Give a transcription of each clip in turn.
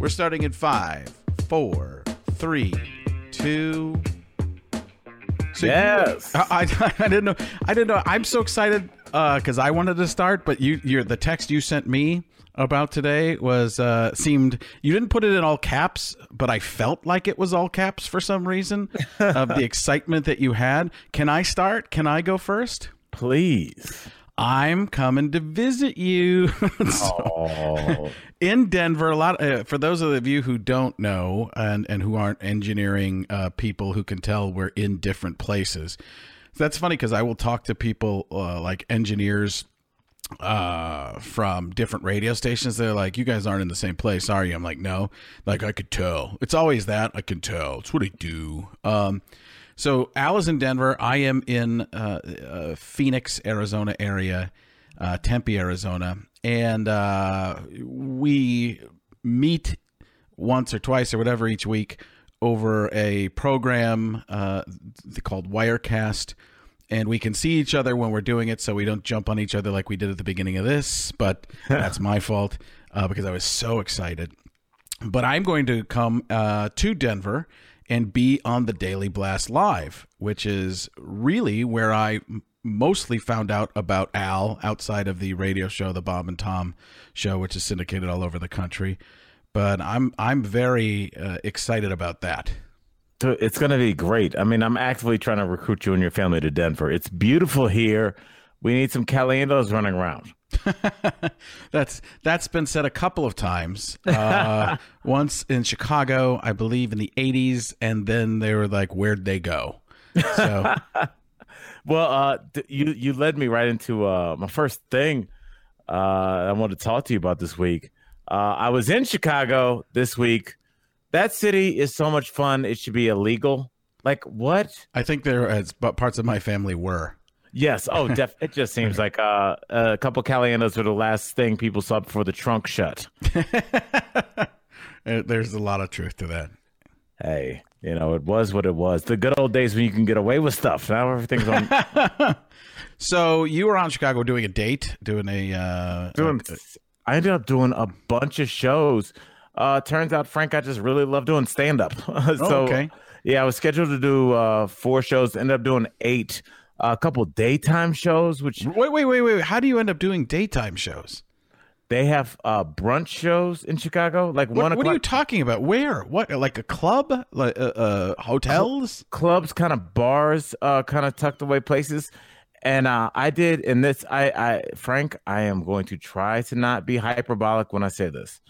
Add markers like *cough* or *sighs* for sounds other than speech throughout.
We're starting in five, four, three, two. So you- Yes. I, I, *laughs* I didn't know. I didn't know. I'm so excited because I wanted to start, but you, you're the text you sent me about today was uh seemed you didn't put it in all caps but i felt like it was all caps for some reason *laughs* of the excitement that you had can i start can i go first Please. I'm coming to visit you. *laughs* So- in Denver, a lot uh, for those of you who don't know and and who aren't engineering uh, people who can tell we're in different places. That's funny because I will talk to people uh, like engineers uh from different radio stations. They're like you guys aren't in the same place are you? I'm like no. Like i could tell. It's always that i can tell. It's what i do. Um so al is in denver i am in uh, uh phoenix arizona area uh tempe arizona. And uh we meet once or twice or whatever each week over a program uh called wirecast. And we can see each other when we're doing it so we don't jump on each other like we did at the beginning of this but *laughs* that's my fault uh, because i was so excited. But i'm going to come uh, to denver and be on the daily blast live which is really where I mostly found out about al outside of the radio show the bob and tom show which is syndicated all over the country but i'm i'm very uh, excited about that So It's going to be great. I mean, I'm actively trying to recruit you and your family to Denver. It's beautiful here. We need some Caliendos running around. *laughs* that's that's been said a couple of times. Uh, *laughs* once in Chicago, I believe in the '80s, and then they were like, "Where'd they go?" So *laughs* Well, uh, you you led me right into uh, my first thing uh, I wanted to talk to you about this week. Uh, I was in Chicago this week. That city is so much fun. It should be illegal. Like what? I think there as but parts of my family were. Yes. Oh, def- it just seems like uh, a couple Caliendos were the last thing people saw before the trunk shut. *laughs* There's a lot of truth to that. Hey, you know, it was what it was. The good old days when you can get away with stuff. Now everything's on. *laughs* So you were on Chicago doing a date, doing a uh, doing, I ended up doing a bunch of shows. Uh, turns out, Frank, I just really love doing stand up. *laughs* so, Oh, okay. yeah, I was scheduled to do uh, four shows, ended up doing eight. A couple daytime shows, which Wait, wait, wait, wait. How do you end up doing daytime shows? they have uh, brunch shows in Chicago. Like What, one what are you talking about? Where? What? Like a club? Like uh, uh, hotels? clubs, kind of bars, uh, kind of tucked away places. And uh, I did in this. I, I, Frank, I am going to try to not be hyperbolic when I say this.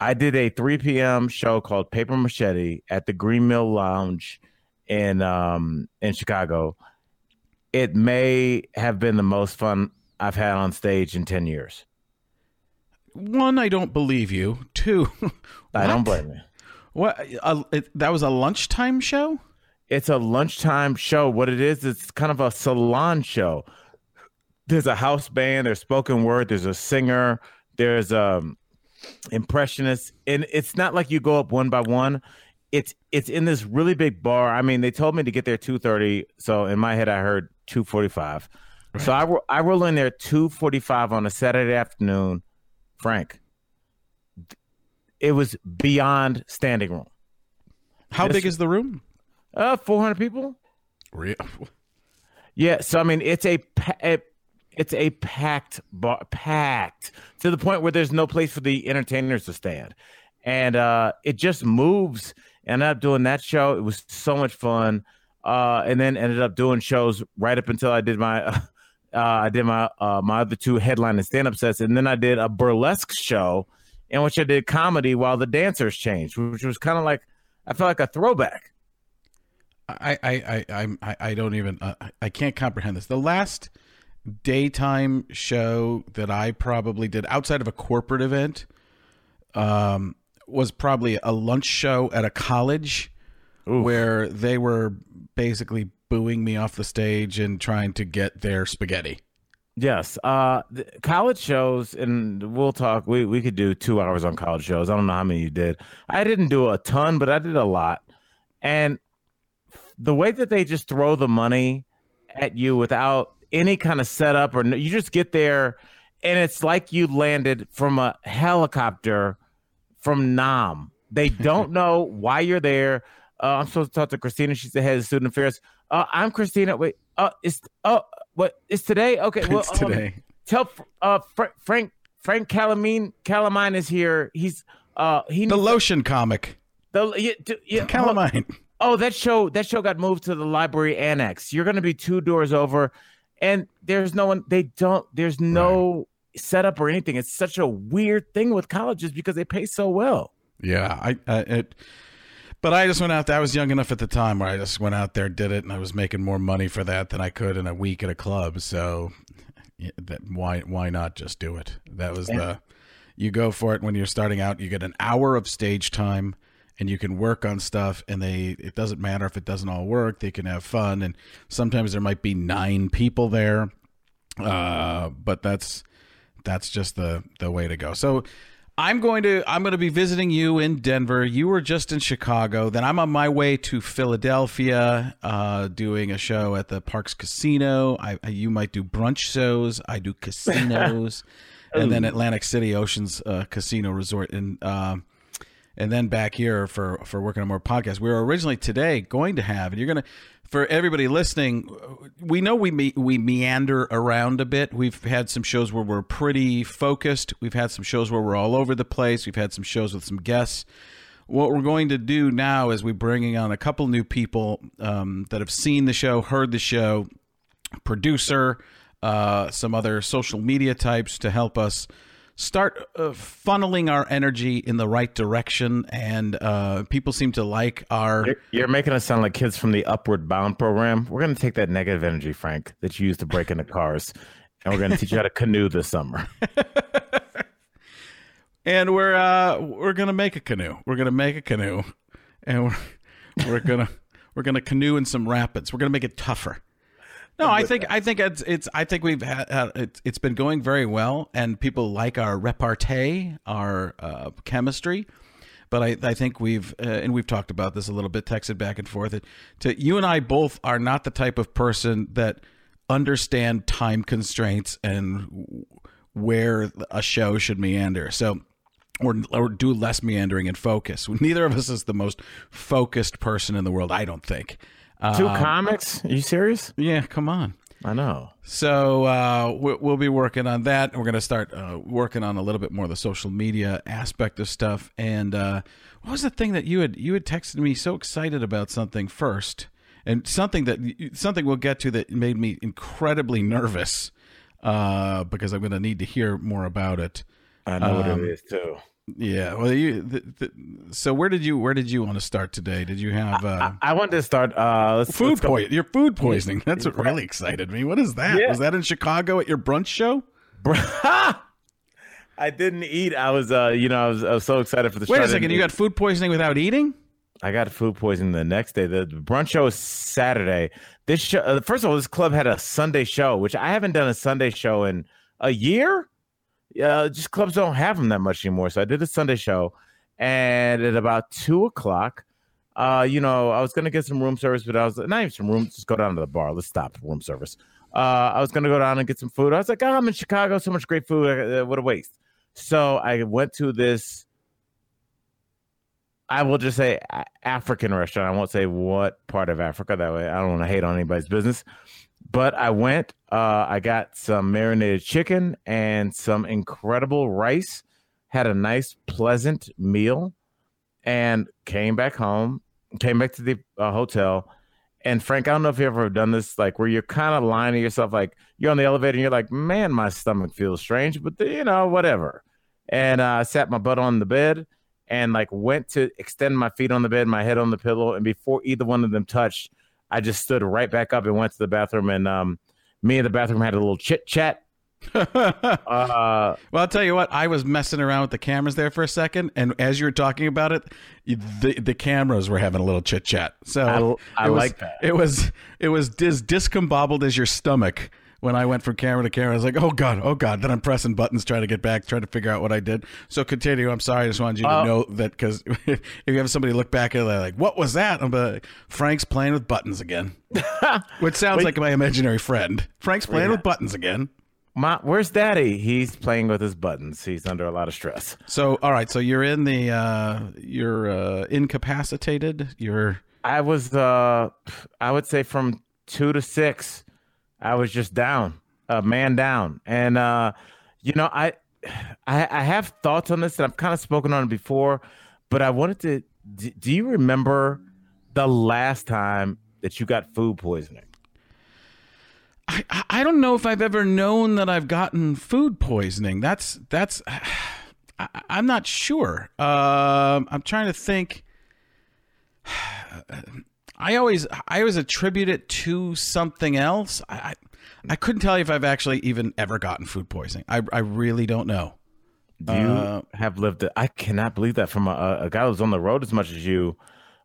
I did a 3 p.m. show called Paper Machete at the Green Mill Lounge in um, in Chicago. It may have been the most fun I've had on stage in 10 years. One, I don't believe you. Two, *laughs* I don't blame you. What? Uh, it, that was a lunchtime show. It's a lunchtime show. What it is, it's kind of a salon show. There's a house band, there's spoken word, there's a singer, there's um impressionist, and it's not like you go up one by one. It's it's in this really big bar. I mean, they told me to get there two thirty, so in my head I heard two forty five. So I ro- I roll in there two forty five on a Saturday afternoon. Frank, it was beyond standing room. How Yes. big is the room? Uh, four hundred people. Re- Yeah, so I mean, it's a pa- it's a packed bar, packed to the point where there's no place for the entertainers to stand, and uh, it just moves. Ended up doing that show. It was so much fun, uh, and then ended up doing shows right up until I did my. *laughs* Uh, I did my uh, my other two headline and stand up sets, and then I did a burlesque show in which I did comedy while the dancers changed, which was kind of like I felt like a throwback. I, I, I, I, I don't even, uh, I can't comprehend this. The last daytime show that I probably did outside of a corporate event, um, was probably a lunch show at a college where they were basically booing me off the stage and trying to get their spaghetti. Yes, uh, the college shows, and we'll talk. We we could do two hours on college shows. I don't know how many you did. I didn't do a ton, but I did a lot. And the way that they just throw the money at you without any kind of setup, or you just get there, and it's like you landed from a helicopter from Nam. They don't *laughs* know why you're there. Uh, I'm supposed to talk to Christina. She's the head of student affairs. Uh, I'm Christina. Wait, uh, it's uh, what? It's today? Okay, well, it's today. Um, tell uh Fra- Frank Frank Calamine Calamine is here. He's uh he the lotion comic. The yeah, yeah, Calamine. Oh, that show that show got moved to the library annex. You're going to be two doors over, and there's no one. They don't. There's no setup or anything. It's such a weird thing with colleges because they pay so well. Yeah, I, I it. But I just went out there. I was young enough at the time where I just went out there, did it, and I was making more money for that than I could in a week at a club. So, yeah, that, why why not just do it? That was Yeah. the. You go for it when you're starting out. You get an hour of stage time, and you can work on stuff. And they it doesn't matter if it doesn't all work. They can have fun, and sometimes there might be nine people there. Uh, but that's that's just the the way to go. So I'm going to I'm going to be visiting you in Denver. You were just in Chicago. Then I'm on my way to Philadelphia, uh, doing a show at the Parx Casino. I, I you might do brunch shows. I do *laughs* casinos, and then Atlantic City Oceans uh, Casino Resort and. Um, and then back here for for working on more podcasts. We were originally today going to have, and you're gonna for everybody listening. We know we me, we meander around a bit. We've had some shows where we're pretty focused. We've had some shows where we're all over the place. We've had some shows with some guests. What we're going to do now is we're bringing on a couple new people um, that have seen the show, heard the show, producer, uh, some other social media types to help us start uh, funneling our energy in the right direction. And uh, people seem to like our. You're, you're making us sound like kids from the Upward Bound program. We're going to take that negative energy, Frank, that you used to break into cars, and we're going to teach you how to canoe this summer. *laughs* and we're uh, we're gonna make a canoe. We're gonna make a canoe, and we're we're gonna we're gonna canoe in some rapids. We're gonna make it tougher. No, I think I think it's it's I think we've had uh, it's it's been going very well, and people like our repartee, our uh, chemistry. But I, I think we've uh, and we've talked about this a little bit, texted back and forth. It, to you and I both are not the type of person that understand time constraints and where a show should meander. So or, or do less meandering and focus. Neither of us is the most focused person in the world, I don't think. Two Um, comics? Are you serious? Yeah, come on. I know. So uh, we- we'll be working on that. We're going to start uh, working on a little bit more of the social media aspect of stuff. And uh, what was the thing that you had you had texted me so excited about something first, and something that something we'll get to that made me incredibly nervous uh, because I'm going to need to hear more about it. I know what Um, it is too. Yeah. Well, you. The, the, so where did you where did you want to start today? Did you have uh, I wanted to start. Uh, let's, food let's? Your food poisoning. That's what really excited me. What is that? Yeah. Was that in Chicago at your brunch show? *laughs* I didn't eat. I was, uh, you know, I was, I was so excited for the. Wait show. a I second. You got food poisoning without eating? I got food poisoning the next day. The brunch show is Saturday. This show, uh, first of all, this club had a Sunday show, which I haven't done a Sunday show in a year. Yeah, just clubs don't have them that much anymore. So I did a Sunday show, and at about two o'clock, uh, you know, I was gonna get some room service, but I was not even some room. Just go down to the bar. Let's stop room service. Uh, I was gonna go down and get some food. I was like, oh, I'm in Chicago, so much great food. Uh, what a waste. So I went to this I will just say African restaurant. I won't say what part of Africa. That way, I don't want to hate on anybody's business. But I went. Uh, I got some marinated chicken and some incredible rice. Had a nice, pleasant meal, and came back home. Came back to the uh, hotel. And Frank, I don't know if you've ever done this, like where you're kind of lying to yourself, like you're on the elevator and you're like, "Man, my stomach feels strange," but you know, whatever. And uh, I sat my butt on the bed and like went to extend my feet on the bed, my head on the pillow, and before either one of them touched, I just stood right back up and went to the bathroom. And um, me and the bathroom had a little chit chat. *laughs* well, Uh, I'll tell you what. I was messing around with the cameras there for a second, and as you were talking about it, the the cameras were having a little chit chat. So I- I was, like that. It was it was as discombobbled as your stomach when I went from camera to camera. I was like, oh god, oh god. Then I'm pressing buttons trying to get back, trying to figure out what I did. So continue. I'm sorry. I just wanted you to Uh, know that because *laughs* if you have somebody look back at it, like, what was that? I'm like, Frank's playing with buttons again, *laughs* which sounds Wait. like my imaginary friend. Frank's playing Yeah. with buttons again. My, where's Daddy? He's playing with his buttons. He's under a lot of stress. So, all right. So you're in the uh, you're uh, incapacitated. You're. I was, uh, I would say, from two to six, I was just down, a uh, man down, and uh, you know, I, *sighs* I, I have thoughts on this, and I've kind of spoken on it before, but I wanted to. Do, you remember the last time that you got food poisoning? I, I don't know if I've ever known that I've gotten food poisoning. That's that's *sighs* I, am not sure. Um, I'm trying to think. *sighs* I always I always attribute it to something else. I, I, I couldn't tell you if I've actually even ever gotten food poisoning. I I really don't know. Do you uh, have lived it? I cannot believe that from a, a guy who's on the road as much as you.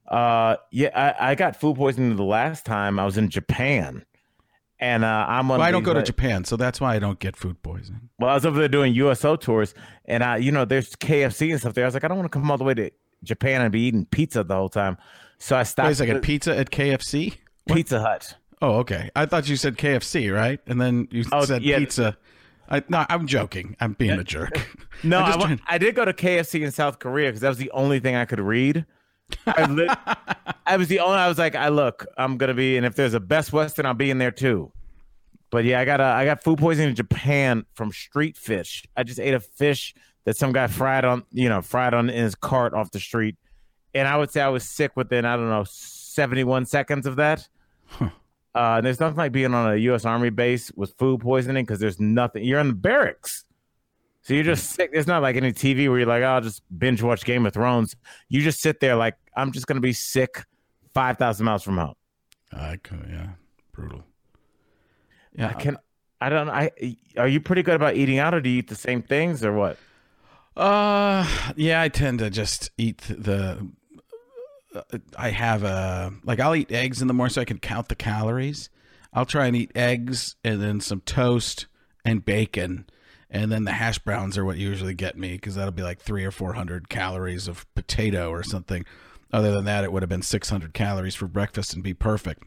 Uh, yeah, I, I got food poisoning the last time I was in Japan. And uh, I'm on. Well, I don't go to Japan, so that's why I don't get food poisoning. Well, I was over there doing USO tours, and I, you know, there's KFC and stuff there. I was like, I don't want to come all the way to Japan and be eating pizza the whole time. So I stopped. Wait a second, pizza at KFC? Pizza Hut. Oh, okay. I thought you said KFC, right? And then you oh, said yeah. pizza. I, no, I'm joking. I'm being a jerk. *laughs* *laughs* no, I, I, did go to KFC in South Korea because that was the only thing I could read. I, *laughs* I was the only. I was like, I look, I'm gonna be, and if there's a Best Western, I'll be in there too. But yeah, I got a, I got food poisoning in Japan from street fish. I just ate a fish that some guy fried on, you know, fried on in his cart off the street, and I would say I was sick within I don't know 71 seconds of that. Huh. Uh, there's nothing like being on a U.S. Army base with food poisoning because there's nothing. You're in the barracks. So you're just sick. It's not like any TV where you're like, oh, I'll just binge watch Game of Thrones. You just sit there like, I'm just going to be sick 5,000 miles from home. I could, yeah. Brutal. Yeah. I can, I don't, I, are you pretty good about eating out or do you eat the same things or what? Uh, yeah, I tend to just eat the, uh, I have a, like, I'll eat eggs in the morning so I can count the calories. I'll try and eat eggs and then some toast and bacon and then the hash browns are what usually get me because that'll be like three or four hundred calories of potato or something. Other than that, it would have been six hundred calories for breakfast and be perfect.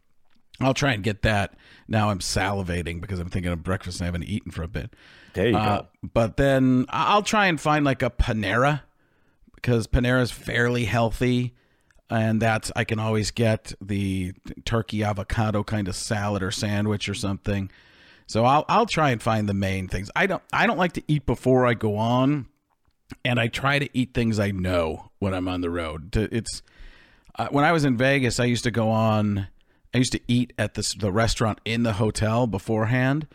I'll try and get that. Now I'm salivating because I'm thinking of breakfast and I haven't eaten for a bit. There you uh, go. But then I'll try and find like a Panera because Panera is fairly healthy, and that's I can always get the turkey avocado kind of salad or sandwich or something. So I'll I'll try and find the main things. I don't I don't like to eat before I go on, and I try to eat things I know when I'm on the road. It's uh, when I was in Vegas, I used to go on. I used to eat at the the restaurant in the hotel beforehand,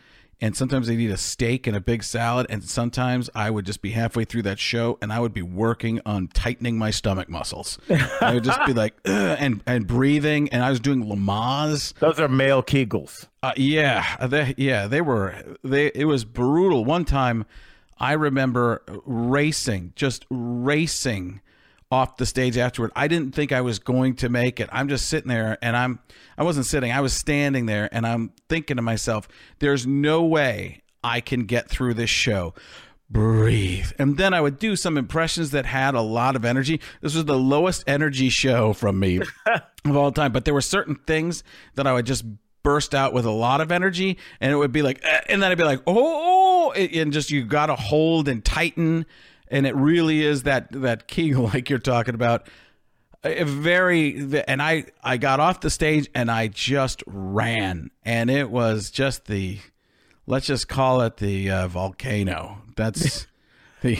and sometimes I'd eat a steak and a big salad, and sometimes I would just be halfway through that show and I would be working on tightening my stomach muscles. I would just be *laughs* like and and breathing, and I was doing Lamaze. Those are male Kegels. Uh, yeah, they yeah they were they. It was brutal. One time, I remember racing, just racing off the stage afterward. I didn't think I was going to make it. I'm just sitting there and I'm I wasn't sitting. I was standing there and I'm thinking to myself, there's no way I can get through this show. Breathe. And then I would do some impressions that had a lot of energy. This was the lowest energy show from me *laughs* of all time, but there were certain things that I would just burst out with a lot of energy and it would be like eh, and then I'd be like, "Oh," and just you got to hold and tighten and it really is that that Kegel *laughs* like you're talking about. A very and I I got off the stage and I just ran and it was just the let's just call it the uh, volcano. That's *laughs* the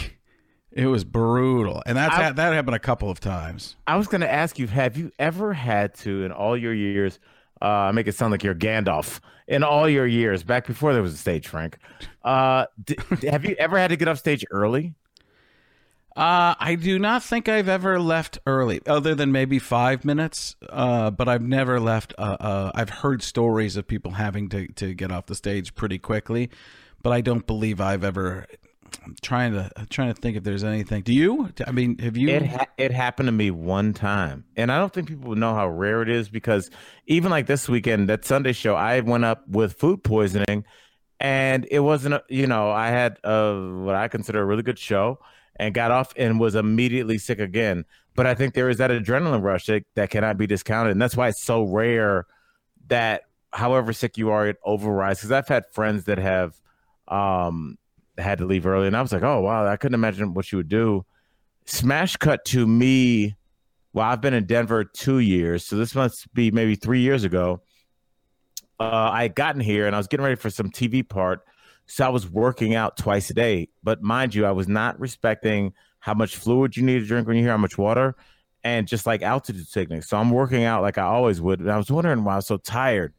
it was brutal, and that's I, that happened a couple of times. I was going to ask you: Have you ever had to, in all your years, uh, make it sound like you're Gandalf? In all your years, back before there was a stage, Frank, uh, d- *laughs* have you ever had to get off stage early? Uh, I do not think I've ever left early, other than maybe five minutes. Uh, but I've never left. Uh, uh, I've heard stories of people having to, to get off the stage pretty quickly, but I don't believe I've ever. I'm trying to I'm trying to think if there's anything. Do you? I mean, have you? It ha- it happened to me one time, and I don't think people know how rare it is because even like this weekend, that Sunday show, I went up with food poisoning, and it wasn't. You know, I had a, what I consider a really good show and got off and was immediately sick again. But I think there is that adrenaline rush that, that cannot be discounted. And that's why it's so rare that however sick you are, it overrides. Because I've had friends that have um, had to leave early, and I was like, oh wow, I couldn't imagine what you would do. Smash cut to me. Well, I've been in Denver two years, so this must be maybe three years ago. Uh, I had gotten here and I was getting ready for some TV part, so I was working out twice a day. But mind you, I was not respecting how much fluid you need to drink when you're here, how much water, and just like altitude sickness. So I'm working out like I always would, and I was wondering why I was so tired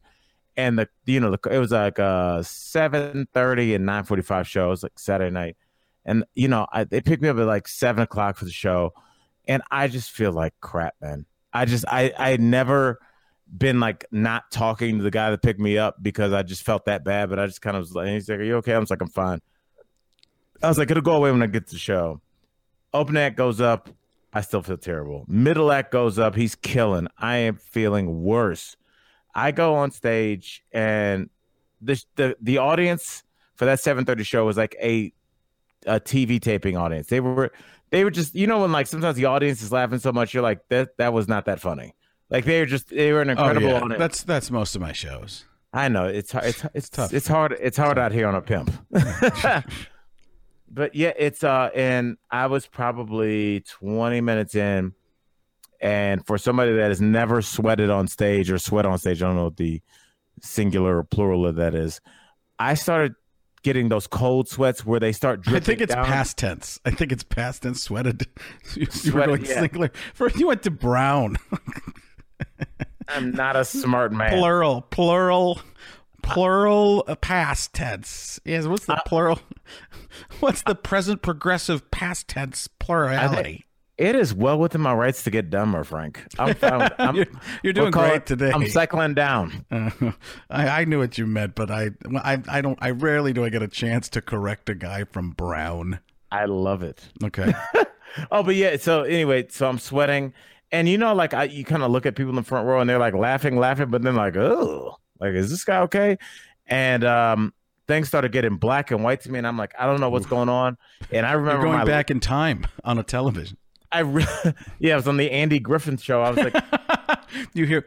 and the you know the, it was like a seven thirty and nine forty five shows like Saturday night, and you know I, they picked me up at like seven o'clock for the show, and I just feel like crap, man. I just I I never been like not talking to the guy that picked me up because I just felt that bad, but I just kind of was like, he's like, "Are you okay?" I was like, "I'm fine." I was like, "It'll go away when I get to the show." Open act goes up, I still feel terrible. Middle act goes up, he's killing. I am feeling worse I go on stage and the the the audience for that 7:30 show was like a a TV taping audience. They were they were just you know when like sometimes the audience is laughing so much you're like that that was not that funny. Like they were just they were an incredible oh, yeah. That's that's most of my shows. I know it's it's it's, it's tough. It's hard. It's hard out here on a pimp. *laughs* but yeah, it's uh, and I was probably 20 minutes in and for somebody that has never sweated on stage or sweat on stage, I don't know what the singular or plural of that is. I started getting those cold sweats where they start dripping. I think it's down. past tense. I think it's past tense sweated. you, *laughs* you were going yeah. singular. First, you went to brown. *laughs* I'm not a smart man. Plural, plural, plural past tense. Yes. What's the uh, plural? *laughs* What's the present progressive past tense plurality? It is well within my rights to get dumber, Frank. I'm, I'm, *laughs* I'm you're, you're, doing great it, today. I'm cycling down. Uh, *laughs* I, I, knew what you meant, but I, I, I don't. I rarely do I get a chance to correct a guy from Brown. I love it. Okay. oh, but yeah. So anyway, so I'm sweating, and you know, like I, you kind of look at people in the front row, and they're like laughing, laughing, but then like, oh, like is this guy okay? And um, things started getting black and white to me, and I'm like, I don't know what's going on. And I remember You're going back in time on a television. I re- *laughs* yeah, it was on the Andy Griffith show. I was like, *laughs* you hear,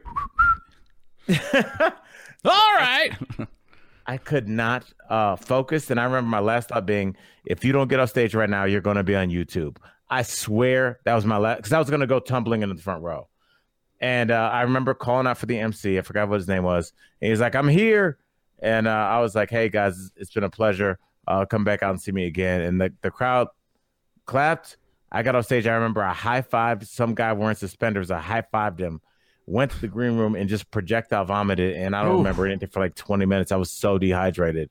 *laughs* all right. I could not uh, focus, and I remember my last thought being, "If you don't get off stage right now, you're going to be on YouTube." I swear that was my last because I was going to go tumbling into the front row, and uh, I remember calling out for the MC. I forgot what his name was, and he's like, "I'm here," and uh, I was like, "Hey guys, it's been a pleasure. Uh, come back out and see me again." And the the crowd clapped I got off stage. I remember I high fived some guy wearing suspenders. I high fived him, went to the green room and just projectile vomited. And I don't Oof. remember anything for like 20 minutes. I was so dehydrated.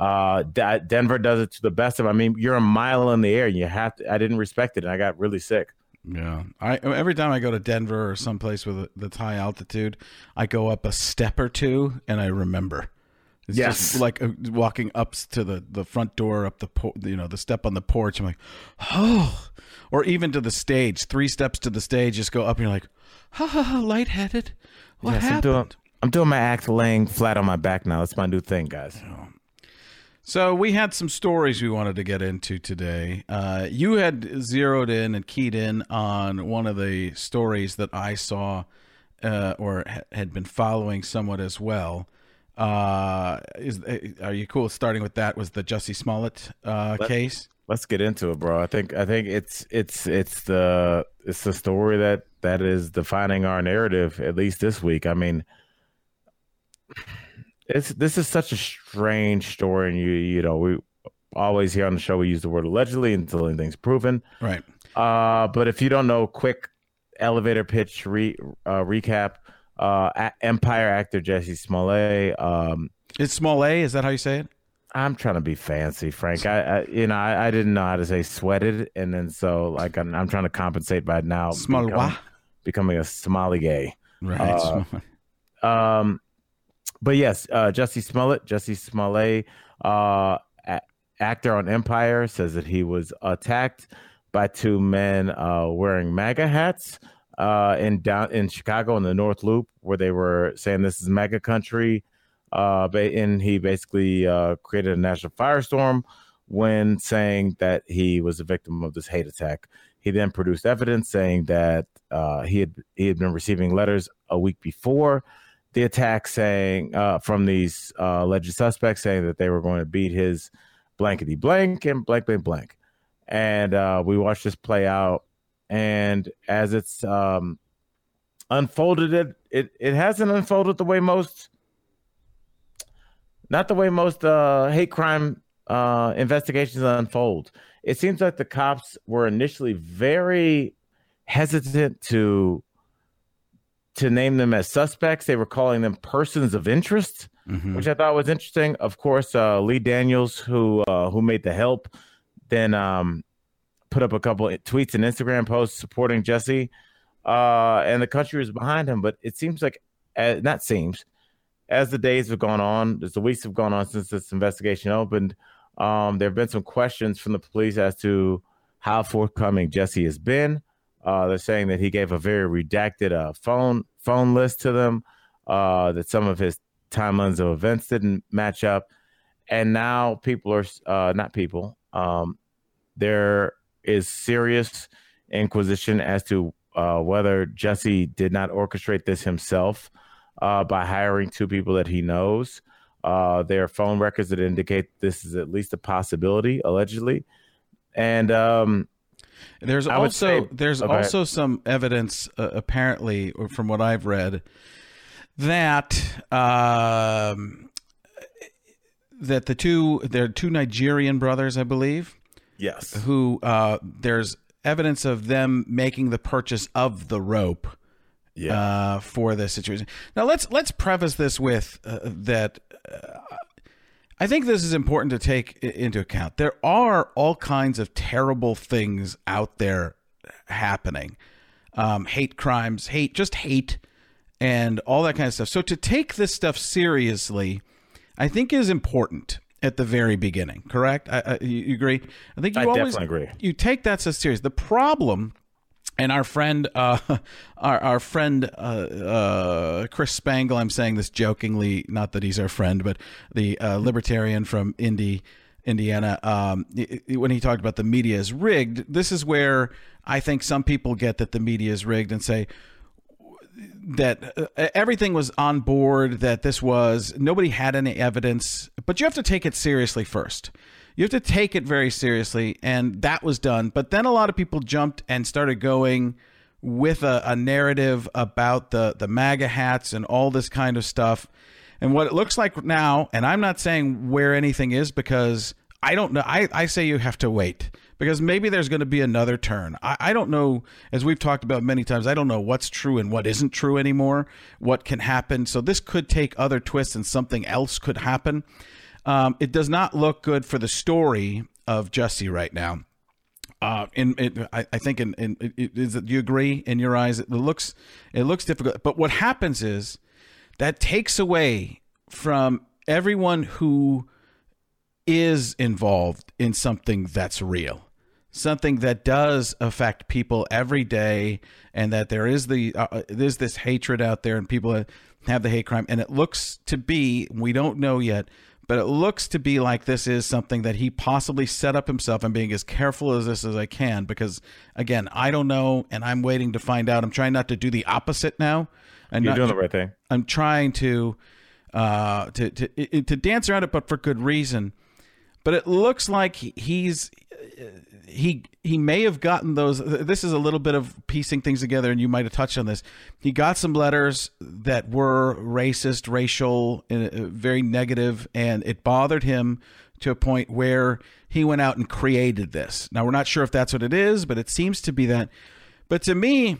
Uh, D- Denver does it to the best of. I mean, you're a mile in the air. You have to. I didn't respect it, and I got really sick. Yeah, I every time I go to Denver or someplace with that's high altitude, I go up a step or two, and I remember. It's yes. just like uh, walking up to the, the front door, up the po- you know the step on the porch. I'm like, oh, or even to the stage. Three steps to the stage, just go up, and you're like, ha ha ha, lightheaded. What yes, happened? I'm doing, I'm doing my act laying flat on my back now. That's my new thing, guys. So we had some stories we wanted to get into today. Uh, you had zeroed in and keyed in on one of the stories that I saw uh, or ha- had been following somewhat as well. Uh, is uh, are you cool starting with that? Was the Jussie Smollett uh, let's, case? Let's get into it, bro. I think I think it's it's it's the it's the story that that is defining our narrative at least this week. I mean, it's this is such a strange story, and you you know we always here on the show we use the word allegedly until anything's proven, right? Uh, but if you don't know, quick elevator pitch re, uh, recap uh, Empire actor Jesse Smollett. Um, it's Smollett. Is that how you say it? I'm trying to be fancy, Frank. I, I you know, I, I, didn't know how to say sweated, and then so like I'm, I'm trying to compensate by now becoming, becoming a Somali gay. Right. Uh, um, but yes, uh, Jussie Smollett, Jesse Smollett, uh, a- actor on Empire, says that he was attacked by two men uh, wearing MAGA hats uh, in down in Chicago in the North Loop, where they were saying this is MAGA country. Uh, and he basically uh, created a national firestorm when saying that he was a victim of this hate attack. He then produced evidence saying that he had he had been receiving letters a week before the attack saying uh, from these uh, alleged suspects saying that they were going to beat his blankety blank and blank blank blank. And uh, we watched this play out, and as it's um, unfolded, it it it hasn't unfolded the way most, not the way most uh, hate crime uh, investigations unfold. It seems like the cops were initially very hesitant to to name them as suspects. They were calling them persons of interest, mm-hmm. which I thought was interesting. Of course, uh, Lee Daniels, who uh, who made the help, then um, put up a couple tweets and Instagram posts supporting Jesse, uh, and the country was behind him. But it seems like, uh, not seems, as the days have gone on, as the weeks have gone on since this investigation opened, um, there have been some questions from the police as to how forthcoming Jesse has been. Uh, they're saying that he gave a very redacted uh, phone phone list to them. Uh, that some of his timelines of events didn't match up, and now people are uh, not people. Um, there is serious inquisition as to uh, whether Jesse did not orchestrate this himself uh, by hiring two people that he knows. there are phone records that indicate this is at least a possibility, allegedly, and um, there's I also say, there's okay. also some evidence, uh, apparently, from what I've read, that um, that the two they're two Nigerian brothers, I believe. Yes. Who uh, there's evidence of them making the purchase of the rope. Yeah. Uh, for this situation. Now let's let's preface this with uh, that uh, I think this is important to take into account. There are all kinds of terrible things out there happening um, hate crimes, hate, just hate, and all that kind of stuff. So to take this stuff seriously, I think is important at the very beginning. Correct? I, I, you agree? I think you I always agree. You take that so serious. The problem and our friend, uh, *laughs* our our friend uh, uh, Chris Spangle. I'm saying this jokingly, not that he's our friend, but the uh, libertarian from Indy, Indiana. Um, when he talked about the media is rigged, this is where I think some people get that the media is rigged and say that uh, everything was on board. That this was nobody had any evidence, but you have to take it seriously first you have to take it very seriously and that was done. But then a lot of people jumped and started going with a, a, narrative about the the maga hats and all this kind of stuff. And what it looks like now and i'm not saying where anything is because i don't know i, I say you have to wait because maybe there's going to be another turn. I, I don't know as we've talked about many times i don't know what's true and what isn't true anymore what can happen. So this could take other twists and something else could happen um, it does not look good for the story of Jussie right now. Uh, in I, I, think in, in it, do you agree in your eyes? It looks it looks difficult, but what happens is that takes away from everyone who is involved in something that's real, something that does affect people every day, and that there is the uh, uh there's this hatred out there, and people have the hate crime, and it looks to be we don't know yet but it looks to be like this is something that he possibly set up himself. I'm being as careful as this as I can because, again, I don't know, and I'm waiting to find out. I'm trying not to do the opposite now. And You're doing the right thing. I'm trying to, uh, to to to dance around it, but for good reason. But it looks like he's he he may have gotten those this is a little bit of piecing things together and you might have touched on this. He got some letters that were racist racial uh, very negative and it bothered him to a point where he went out and created this. Now we're not sure if that's what it is but it seems to be that. But to me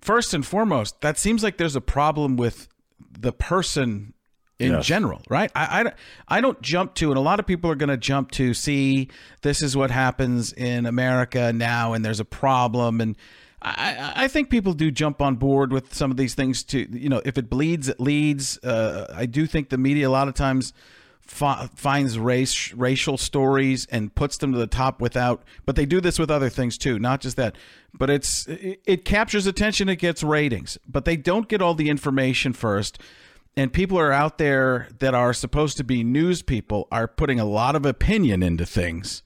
first and foremost that seems like there's a problem with the person in yes. general, right? I, I, I don't jump to, and a lot of people are going to jump to see this is what happens in America now, and there's a problem. And I, I think people do jump on board with some of these things to, you know, if it bleeds, it leads. Uh, I do think the media a lot of times fi- finds race, racial stories and puts them to the top without, but they do this with other things too, not just that. But it's it, it captures attention, it gets ratings, but they don't get all the information first and people are out there that are supposed to be news people are putting a lot of opinion into things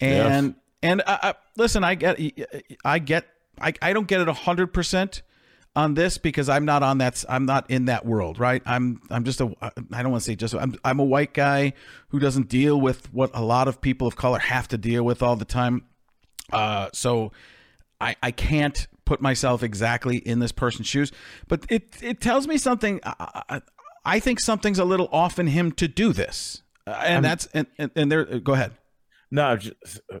and yes. and I, I, listen i get i get I, I don't get it 100% on this because I'm not on that. I'm not in that world, right? I'm I'm just a. I don't want to say just. I'm I'm a white guy who doesn't deal with what a lot of people of color have to deal with all the time. Uh, so I I can't put myself exactly in this person's shoes, but it it tells me something. I, I think something's a little off in him to do this, uh, and I'm, that's and, and and there. Uh, go ahead. No, just uh,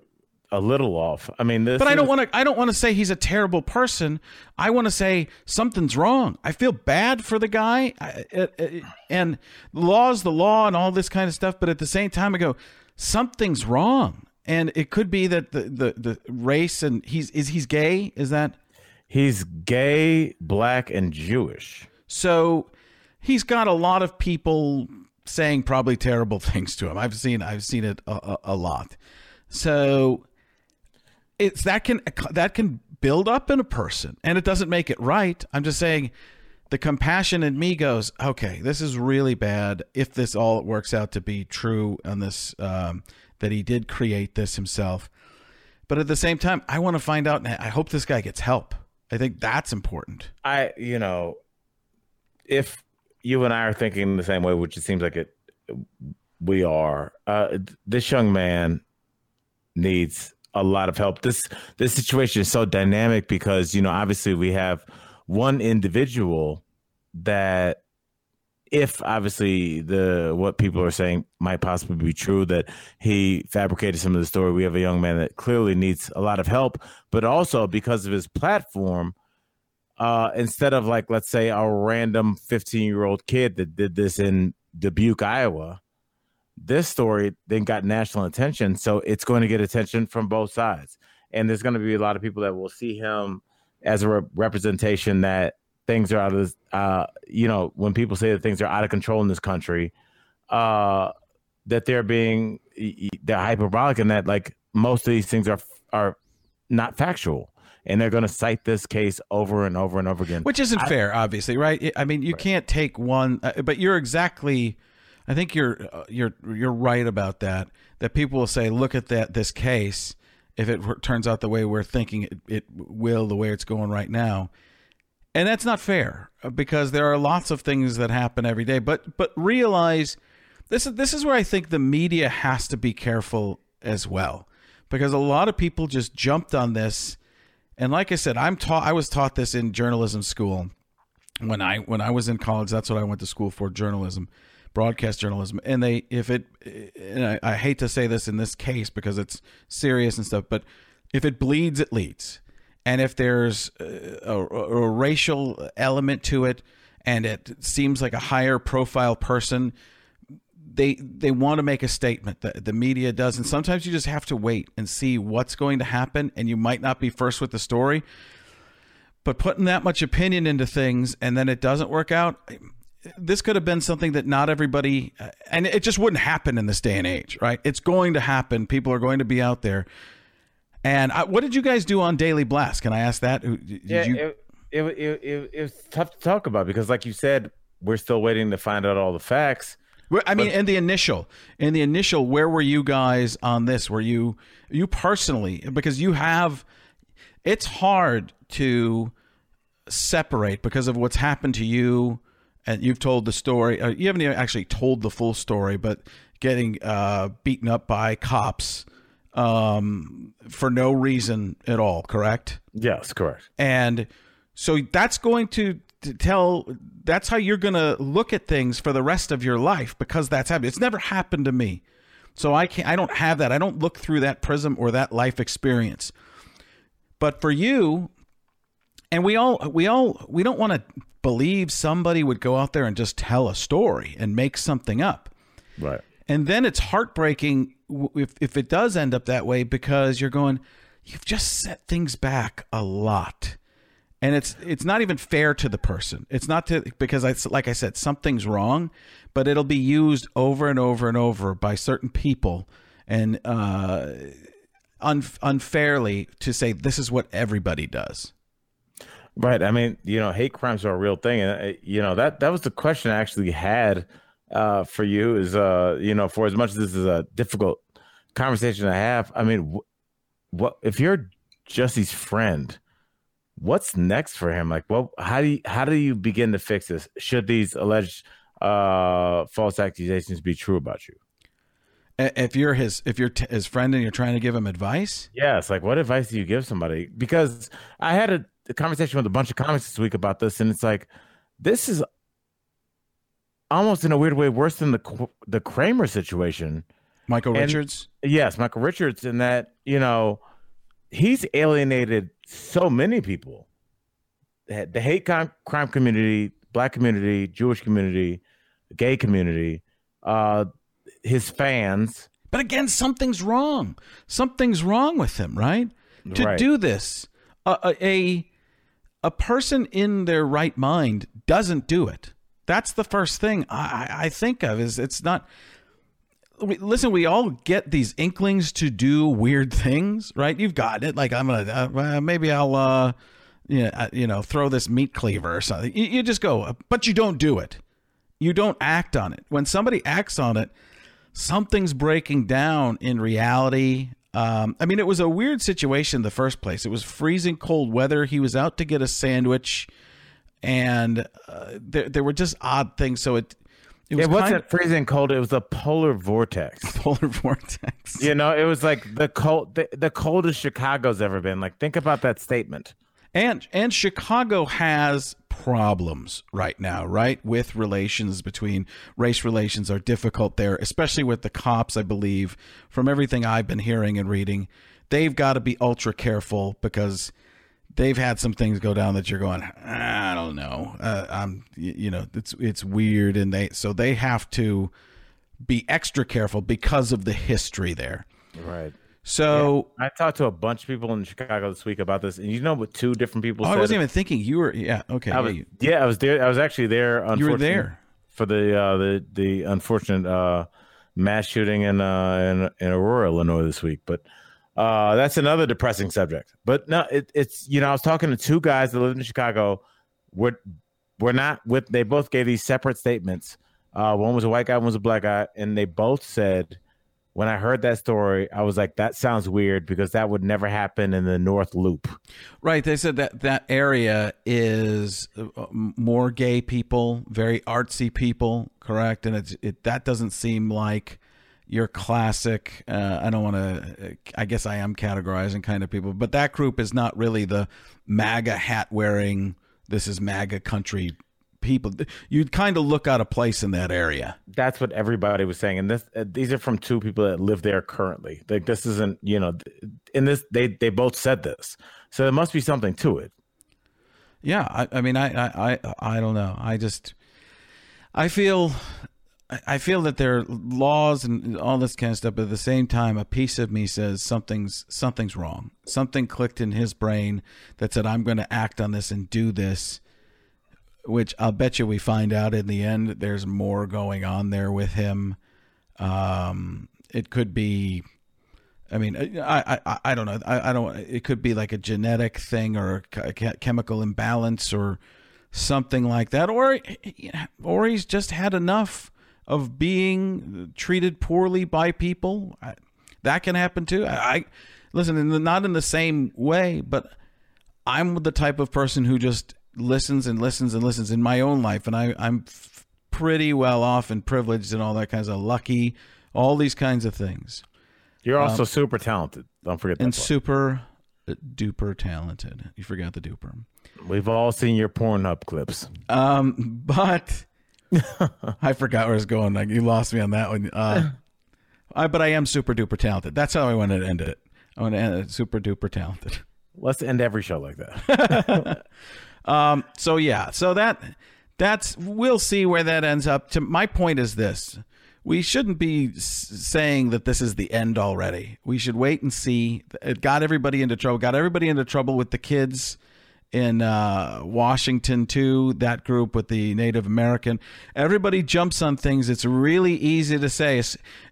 a little off. I mean, but I don't want to. I don't want to say he's a terrible person. I want to say something's wrong. I feel bad for the guy, I, it, it, and the law's the law and all this kind of stuff. But at the same time, I go, something's wrong, and it could be that the the, the race and he's is he's gay. Is that he's gay, black, and Jewish? So he's got a lot of people saying probably terrible *laughs* things to him. I've seen I've seen it a, a, a lot. So it's that can that can build up in a person and it doesn't make it right i'm just saying the compassion in me goes okay this is really bad if this all works out to be true on this um, that he did create this himself but at the same time i want to find out and i hope this guy gets help i think that's important i you know if you and i are thinking the same way which it seems like it we are uh, this young man needs a lot of help. This this situation is so dynamic because you know obviously we have one individual that if obviously the what people are saying might possibly be true that he fabricated some of the story we have a young man that clearly needs a lot of help but also because of his platform uh instead of like let's say a random 15 year old kid that did this in dubuque iowa this story then got national attention, so it's going to get attention from both sides. And there's going to be a lot of people that will see him as a re- representation that things are out of this, uh, you know, when people say that things are out of control in this country, uh, that they're being they're hyperbolic and that like most of these things are are not factual and they're going to cite this case over and over and over again which isn't I, fair obviously right i mean you right. can't take one uh, but you're exactly I think you're uh, you're you're right about that. That people will say, look at that this case. If it turns out the way we're thinking it, it will, the way it's going right now, and that's not fair uh, because there are lots of things that happen every day. But but realize this is this is where I think the media has to be careful as well because a lot of people just jumped on this. And like I said, I'm taught I was taught this in journalism school when I when I was in college. That's what I went to school for journalism broadcast journalism. And they, if it, and I, I hate to say this in this case because it's serious and stuff, but if it bleeds, it leads. And if there's a, a, racial element to it, and it seems like a higher profile person, they they want to make a statement that the media does and sometimes you just have to wait and see what's going to happen and you might not be first with the story but putting that much opinion into things and then it doesn't work out this could have been something that not everybody, and it just wouldn't happen in this day and age, right? It's going to happen. People are going to be out there. And I, what did you guys do on Daily Blast? Can I ask that? Did yeah, you... it, it, it, it, it's tough to talk about because, like you said, we're still waiting to find out all the facts. I mean, but, in the initial, in the initial, where were you guys on this? Were you you personally because you have? It's hard to separate because of what's happened to you and you've told the story. Uh, you haven't actually told the full story, but getting uh, beaten up by cops um, for no reason at all. Correct? Yes, correct. And so that's going to, to tell. That's how you're going to look at things for the rest of your life because that's happened. It's never happened to me, so I can't. I don't have that. I don't look through that prism or that life experience. But for you, and we all we all we don't want to believe somebody would go out there and just tell a story and make something up. Right. And then it's heartbreaking if if it does end up that way because you're going you've just set things back a lot. And it's it's not even fair to the person. It's not to because I like I said something's wrong, but it'll be used over and over and over by certain people and uh, un- unfairly to say this is what everybody does. Right. I mean, you know, hate crimes are a real thing, and uh, you know that that was the question I actually had uh, for you. Is uh, you know, for as much as this is a difficult conversation to have, I mean, wh- what if you're Jesse's friend? what's next for him? Like, what? How do you how do you begin to fix this? Should these alleged uh, false accusations be true about you? If you're his if you're t- his friend and you're trying to give him advice, yeah, it's like what advice do you give somebody? Because I had a, a conversation with a bunch of comics this week about this, and it's like this is almost in a weird way worse than the the Kramer situation. Michael and, Richards. Yes, Michael Richards, in that you know he's alienated so many people. The hate crime community, black community, Jewish community, gay community, uh, his fans. But again, something's wrong. Something's wrong with him, right? To right. do this, a, a a person in their right mind doesn't do it. That's the first thing I, I think of. Is it's not listen, we all get these inklings to do weird things, right? You've got it. Like I'm gonna uh, maybe I'll uh, you know, uh, you know throw this meat cleaver or something. You, you just go, but you don't do it. You don't act on it. When somebody acts on it, something's breaking down in reality. Um, I mean, it was a weird situation in the first place. It was freezing cold weather. He was out to get a sandwich, and uh, there there were just odd things. So it it, was it wasn't of, freezing cold. It was a polar vortex. *laughs* Polar vortex. You know, it was like the cold, the, the coldest Chicago's ever been. Like, think about that statement. And and Chicago has problems right now, right? With relations between race relations are difficult there, especially with the cops. I believe, from everything I've been hearing and reading, they've got to be ultra careful because they've had some things go down that you're going, I don't know. Uh, I'm, you know, it's it's weird, and they so they have to be extra careful because of the history there. Right. So yeah. I talked to a bunch of people in Chicago this week about this, and you know what two different people. Oh, I wasn't even thinking you were. Yeah. Okay. I was, yeah, I was there. I was actually there. You were there for the uh, the the unfortunate uh, mass shooting in uh, in in Aurora, Illinois this week, but. Uh, that's another depressing subject. But no, it, it's you know I was talking to two guys that live in Chicago. We're we're not with. They both gave these separate statements. Uh, one was a white guy, one was a black guy, and they both said when I heard that story, I was like, that sounds weird because that would never happen in the North Loop. Right. They said that that area is uh, more gay people, very artsy people, correct? And it's it that doesn't seem like your classic uh, i don't want to i guess i am categorizing kind of people but that group is not really the maga hat wearing this is maga country people. You'd kind of look out of place in that area. That's what everybody was saying and this uh, these are from two people that live there currently. Like this isn't you know in this they they both said this. So there must be something to it. Yeah i, I mean I, I i i don't know. I just i feel I feel that there are laws and all this kind of stuff, but at the same time, a piece of me says something's something's wrong. Something clicked in his brain that said, "I'm going to act on this and do this." Which I'll bet you we find out in the end. There's more going on there with him. Um, it could be. I mean, I I, I don't know. I, I don't. It could be like a genetic thing or a chemical imbalance or something like that, or or he's just had enough of being treated poorly by people. I, that can happen too. I, I listen, in not in the same way, but I'm the type of person who just listens and listens and listens in my own life, and I, I'm f- pretty well off and privileged and all that kinds of lucky, all these kinds of things. You're also um, super talented. Don't forget that. And part. super duper talented. You forgot the duper. We've all seen your Pornhub clips. Um, but *laughs* I forgot where I was going. Like you lost me on that one. Uh, *laughs* I, but I am super duper talented. That's how I want to end it. I want to end it super duper talented. Let's end every show like that. *laughs* um. So yeah. So that that's we'll see where that ends up. To my point is this: we shouldn't be saying that this is the end already. We should wait and see. It got everybody into trouble. Got everybody into trouble with the kids in uh, Washington too. That group with the Native American. Everybody jumps on things. It's really easy to say,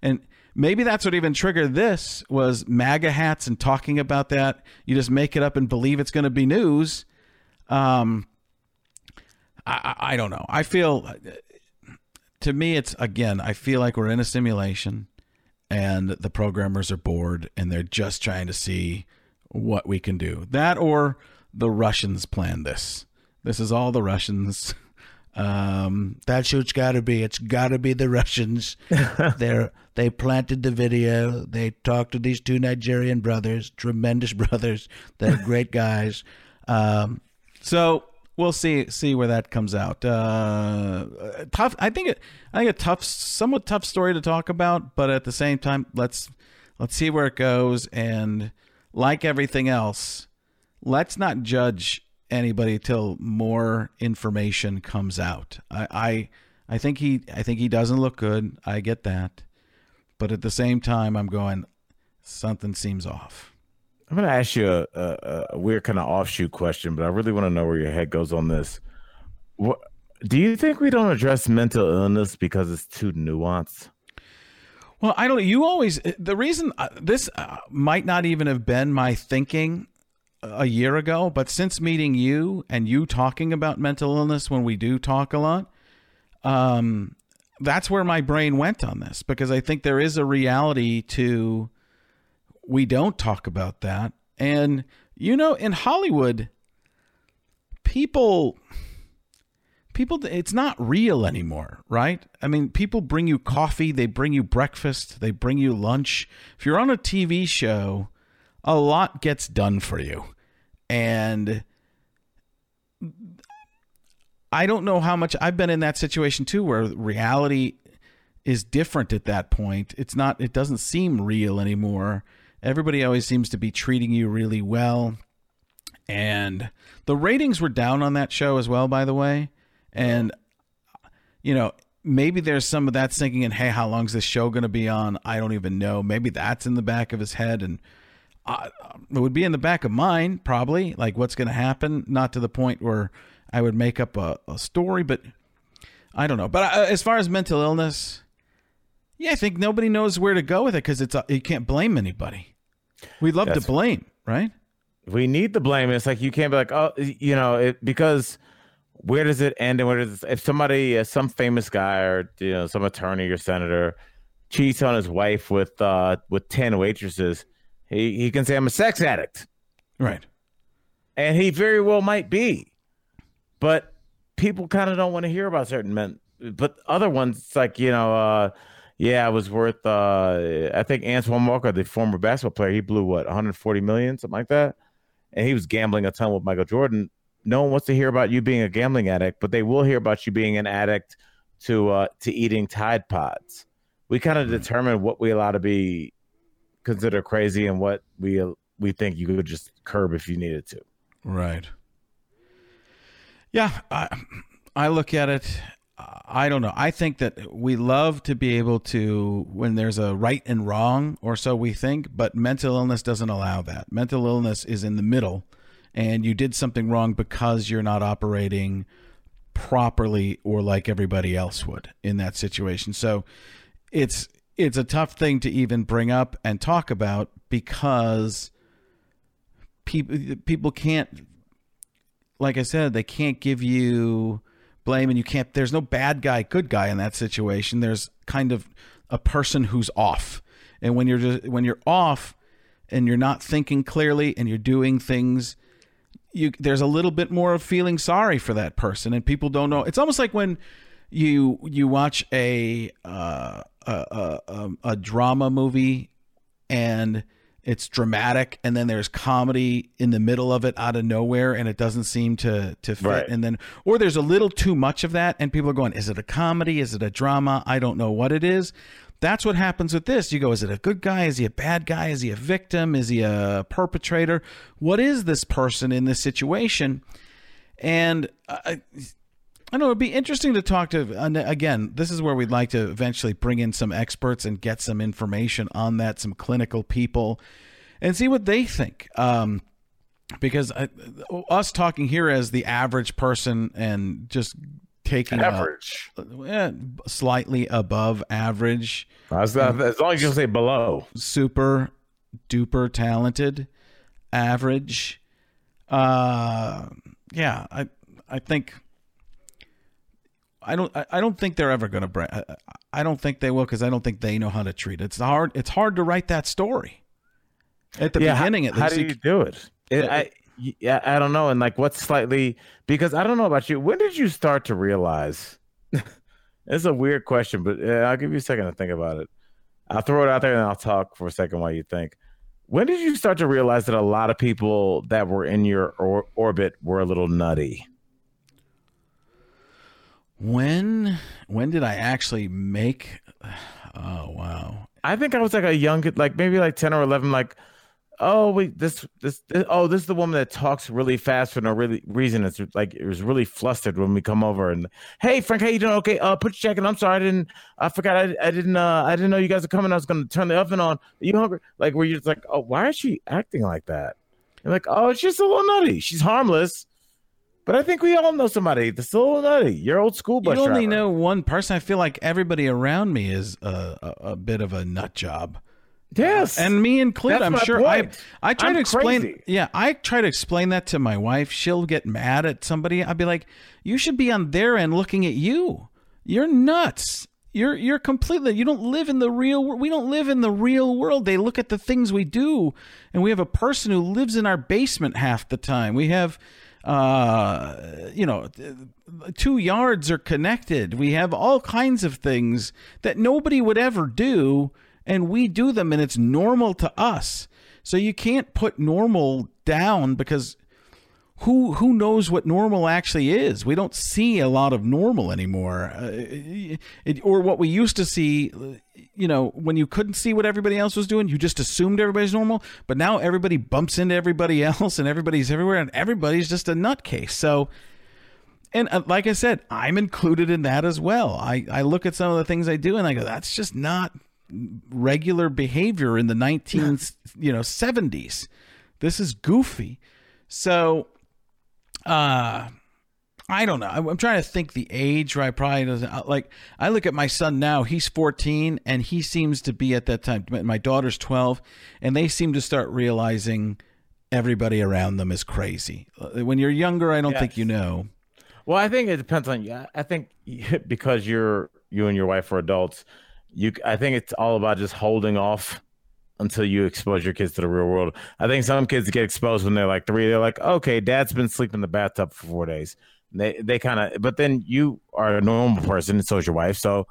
and maybe that's what even triggered this was MAGA hats and talking about that. You just make it up and believe it's going to be news. Um, I, I don't know. I feel to me, it's again. I feel like we're in a simulation, and the programmers are bored, and they're just trying to see what we can do. That or the Russians planned this. This is all the Russians. Um, that's who it's got to be. It's got to be the Russians. *laughs* They're they planted the video. They talked to these two Nigerian brothers, tremendous *laughs* brothers. They're great guys. Um, so we'll see see where that comes out. Uh, tough. I think it. I think a tough, somewhat tough story to talk about, but at the same time, let's let's see where it goes. And like everything else, let's not judge anybody till more information comes out. I, I I think he I think he doesn't look good. I get that, but at the same time, I'm going something seems off. I'm going to ask you a, a, a weird kind of offshoot question, but I really want to know where your head goes on this. What do you think we don't address mental illness because it's too nuanced? Well, I don't. You always the reason uh, this uh, might not even have been my thinking a year ago, but since meeting you and you talking about mental illness when we do talk a lot, um, that's where my brain went on this because I think there is a reality to we don't talk about that. And you know, in Hollywood, people people it's not real anymore, right? I mean, people bring you coffee, they bring you breakfast, they bring you lunch. If you're on a TV show, a lot gets done for you. And I don't know how much I've been in that situation too where reality is different at that point. It's not it doesn't seem real anymore. Everybody always seems to be treating you really well. And the ratings were down on that show as well, by the way. And, you know, maybe there's some of that thinking, and hey, how long's this show going to be on? I don't even know. Maybe that's in the back of his head. And uh, it would be in the back of mine, probably, like what's going to happen. Not to the point where I would make up a, a story, but I don't know. But uh, as far as mental illness, yeah, I think nobody knows where to go with it because it's a, you can't blame anybody. We love to blame, right? We need the blame. It's like you can't be like, oh, you know, it, because where does it end and where does if somebody, uh, some famous guy or you know, some attorney or senator cheats on his wife with uh with ten waitresses, he he can say I'm a sex addict, right? And he very well might be, but people kind of don't want to hear about certain men. But other ones, it's like you know. uh yeah, it was worth. Uh, I think Antoine Walker, the former basketball player, he blew what 140 million, something like that, and he was gambling a ton with Michael Jordan. No one wants to hear about you being a gambling addict, but they will hear about you being an addict to uh, to eating Tide Pods. We kind of mm. determine what we allow to be considered crazy and what we we think you could just curb if you needed to. Right. Yeah, I I look at it I don't know. I think that we love to be able to, when there's a right and wrong, or so we think, but mental illness doesn't allow that. Mental illness is in the middle, and you did something wrong because you're not operating properly or like everybody else would in that situation. So it's it's a tough thing to even bring up and talk about because people people can't like I said, they can't give you blame and you can't there's no bad guy good guy in that situation. There's kind of a person who's off. And when you're just when you're off and you're not thinking clearly and you're doing things you there's a little bit more of feeling sorry for that person and people don't know. It's almost like when you you watch a uh, a, a, a drama movie and it's dramatic and then there's comedy in the middle of it out of nowhere and it doesn't seem to to fit. Right. and then or there's a little too much of that and people are going is it a comedy? Is it a drama? I don't know what it is. That's what happens with this. You go is it a good guy? Is he a bad guy? Is he a victim? Is he a perpetrator? What is this person in this situation? And uh, I know it'd be interesting to talk to. And again, this is where we'd like to eventually bring in some experts and get some information on that, some clinical people, and see what they think. Um, because I, us talking here as the average person and just taking average, a, slightly above average. As, as long as you say below, super duper talented, average. Uh, yeah, I I think I don't. I don't think they're ever going to. break. I don't think they will because I don't think they know how to treat it. It's hard. It's hard to write that story at the yeah, beginning. At how, least, how do you do it? it I, yeah, I don't know. And like, what's slightly because I don't know about you. When did you start to realize? *laughs* it's a weird question, but I'll give you a second to think about it. I'll throw it out there and I'll talk for a second while you think. When did you start to realize that a lot of people that were in your or- orbit were a little nutty? When when did I actually make? Oh wow! I think I was like a young, like maybe like ten or eleven. Like oh wait this, this, this oh this is the woman that talks really fast for no really reason. It's like it was really flustered when we come over and hey frank how you doing? Okay uh put your jacket i'm sorry i didn't i forgot i, I didn't uh i didn't know you guys are coming. I was gonna turn the oven on. Are you hungry? Like where you're just like oh why is she acting like that? You're like oh she's a little nutty. She's harmless but I think we all know somebody that's a little nutty. You're old school bus You only driver. know one person. I feel like everybody around me is a, a, a bit of a nut job. Yes, and me included. That's I'm sure. point. I I try I'm to explain. crazy. Yeah, I try to explain that to my wife. She'll get mad at somebody. I'd be like, "You should be on their end looking at you. You're nuts. You're you're completely. You don't live in the real. wor- We don't live in the real world. They look at the things we do, and we have a person who lives in our basement half the time. We have." Uh you know two yards are connected. We have all kinds of things that nobody would ever do and we do them and it's normal to us. So you can't put normal down because who who knows what normal actually is we don't see a lot of normal anymore uh, it, or what we used to see you know when you couldn't see what everybody else was doing you just assumed everybody's normal but now everybody bumps into everybody *laughs* else and everybody's everywhere and everybody's just a nutcase so and uh, like I said, I'm included in that as well. I, I look at some of the things I do and I go, that's just not regular behavior in the 19 you know 70s. This is goofy. So uh I don't know. I'm I'm trying to think the age where I probably doesn't like. I look at my son now. He's 14, and he seems to be at that time. My daughter's 12, and they seem to start realizing everybody around them is crazy. Uh, When you're younger, I don't think you know. Well, I think it depends on you. I think *laughs* because you're you and your wife are adults, you. I think it's all about just holding off until you expose your kids to the real world. I think some kids get exposed when they're like three. They're like, okay, dad's been sleeping in the bathtub for four days. They they kind of, but then you are a normal person, and so is your wife. So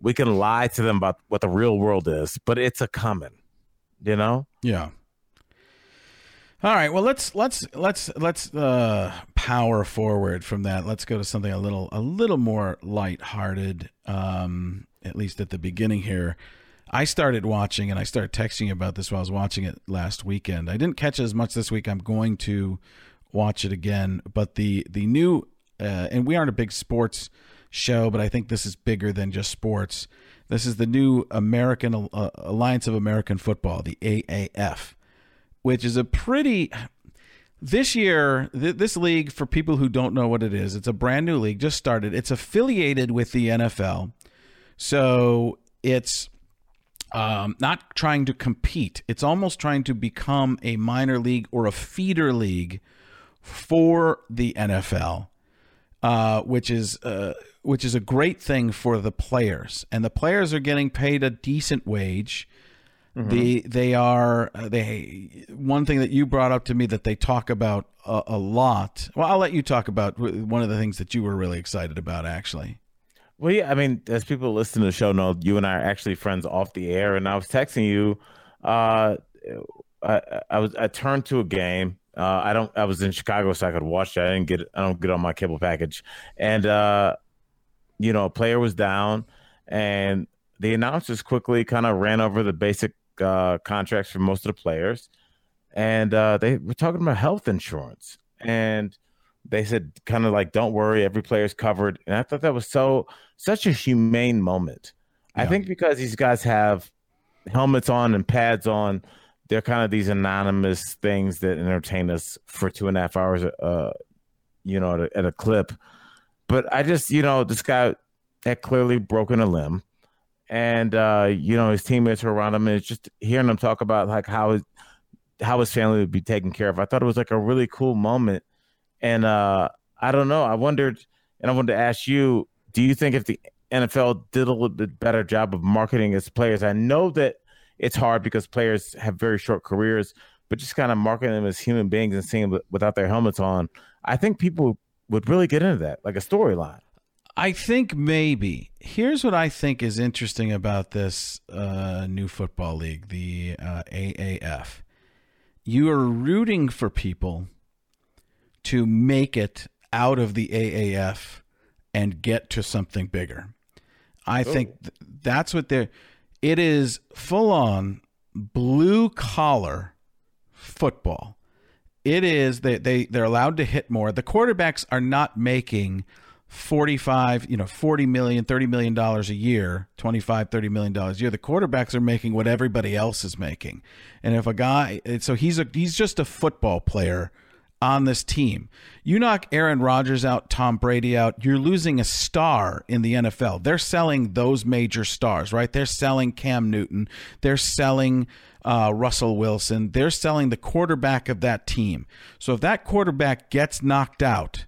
we can lie to them about what the real world is, but it's a coming, you know. Yeah. All right. Well, let's let's let's let's uh, power forward from that. Let's go to something a little a little more lighthearted. Um, at least at the beginning here, I started watching and I started texting about this while I was watching it last weekend. I didn't catch as much this week. I'm going to watch it again. But the the new uh, and we aren't a big sports show, but I think this is bigger than just sports. This is the new American uh, Alliance of American Football, the AAF which is a pretty this year th- this league for people who don't know what it is it's a brand new league just started it's affiliated with the nfl so it's um, not trying to compete it's almost trying to become a minor league or a feeder league for the nfl uh, which is uh, which is a great thing for the players and the players are getting paid a decent wage the they are uh, they one thing that you brought up to me that they talk about a, a lot. Well, I'll let you talk about one of the things that you were really excited about actually. Well, yeah, I mean, as people listen to the show know, you and I are actually friends off the air. And I was texting you. Uh, I, I was I turned to a game. Uh, I don't. I was in Chicago, so I could watch it. I didn't get. I don't get on my cable package. And uh, you know, a player was down, and the announcers quickly kind of ran over the basic uh, contracts for most of the players, and uh, they were talking about health insurance, and they said kind of like, "Don't worry, every player's covered." And I thought that was so such a humane moment. I think because these guys have helmets on and pads on, they're kind of these anonymous things that entertain us for two and a half hours, uh, you know, at a, at a clip. But I just, you know, this guy had clearly broken a limb, and uh, you know his teammates were around him, and it's just hearing him talk about like how his how his family would be taken care of. I thought it was like a really cool moment, and uh, I don't know. I wondered, and I wanted to ask you: Do you think if the NFL did a little bit better job of marketing its players? I know that it's hard because players have very short careers, but just kind of marketing them as human beings and seeing them without their helmets on, I think people would really get into that, like a storyline. I think maybe. Here's what I think is interesting about this uh, new football league, the uh, AAF. You are rooting for people to make it out of the AAF and get to something bigger. I oh. think th- that's what they're. It is full on blue collar football. It is they they they're allowed to hit more. The quarterbacks are not making 45 you know 40 million 30 million dollars a year 25 30 million dollars a year the quarterbacks are making what everybody else is making and if a guy so he's a he's just a football player on this team. You knock Aaron Rodgers out Tom Brady out you're losing a star in the NFL they're selling those major stars right? They're selling Cam Newton. They're selling uh, Russell Wilson. They're selling the quarterback of that team. So if that quarterback gets knocked out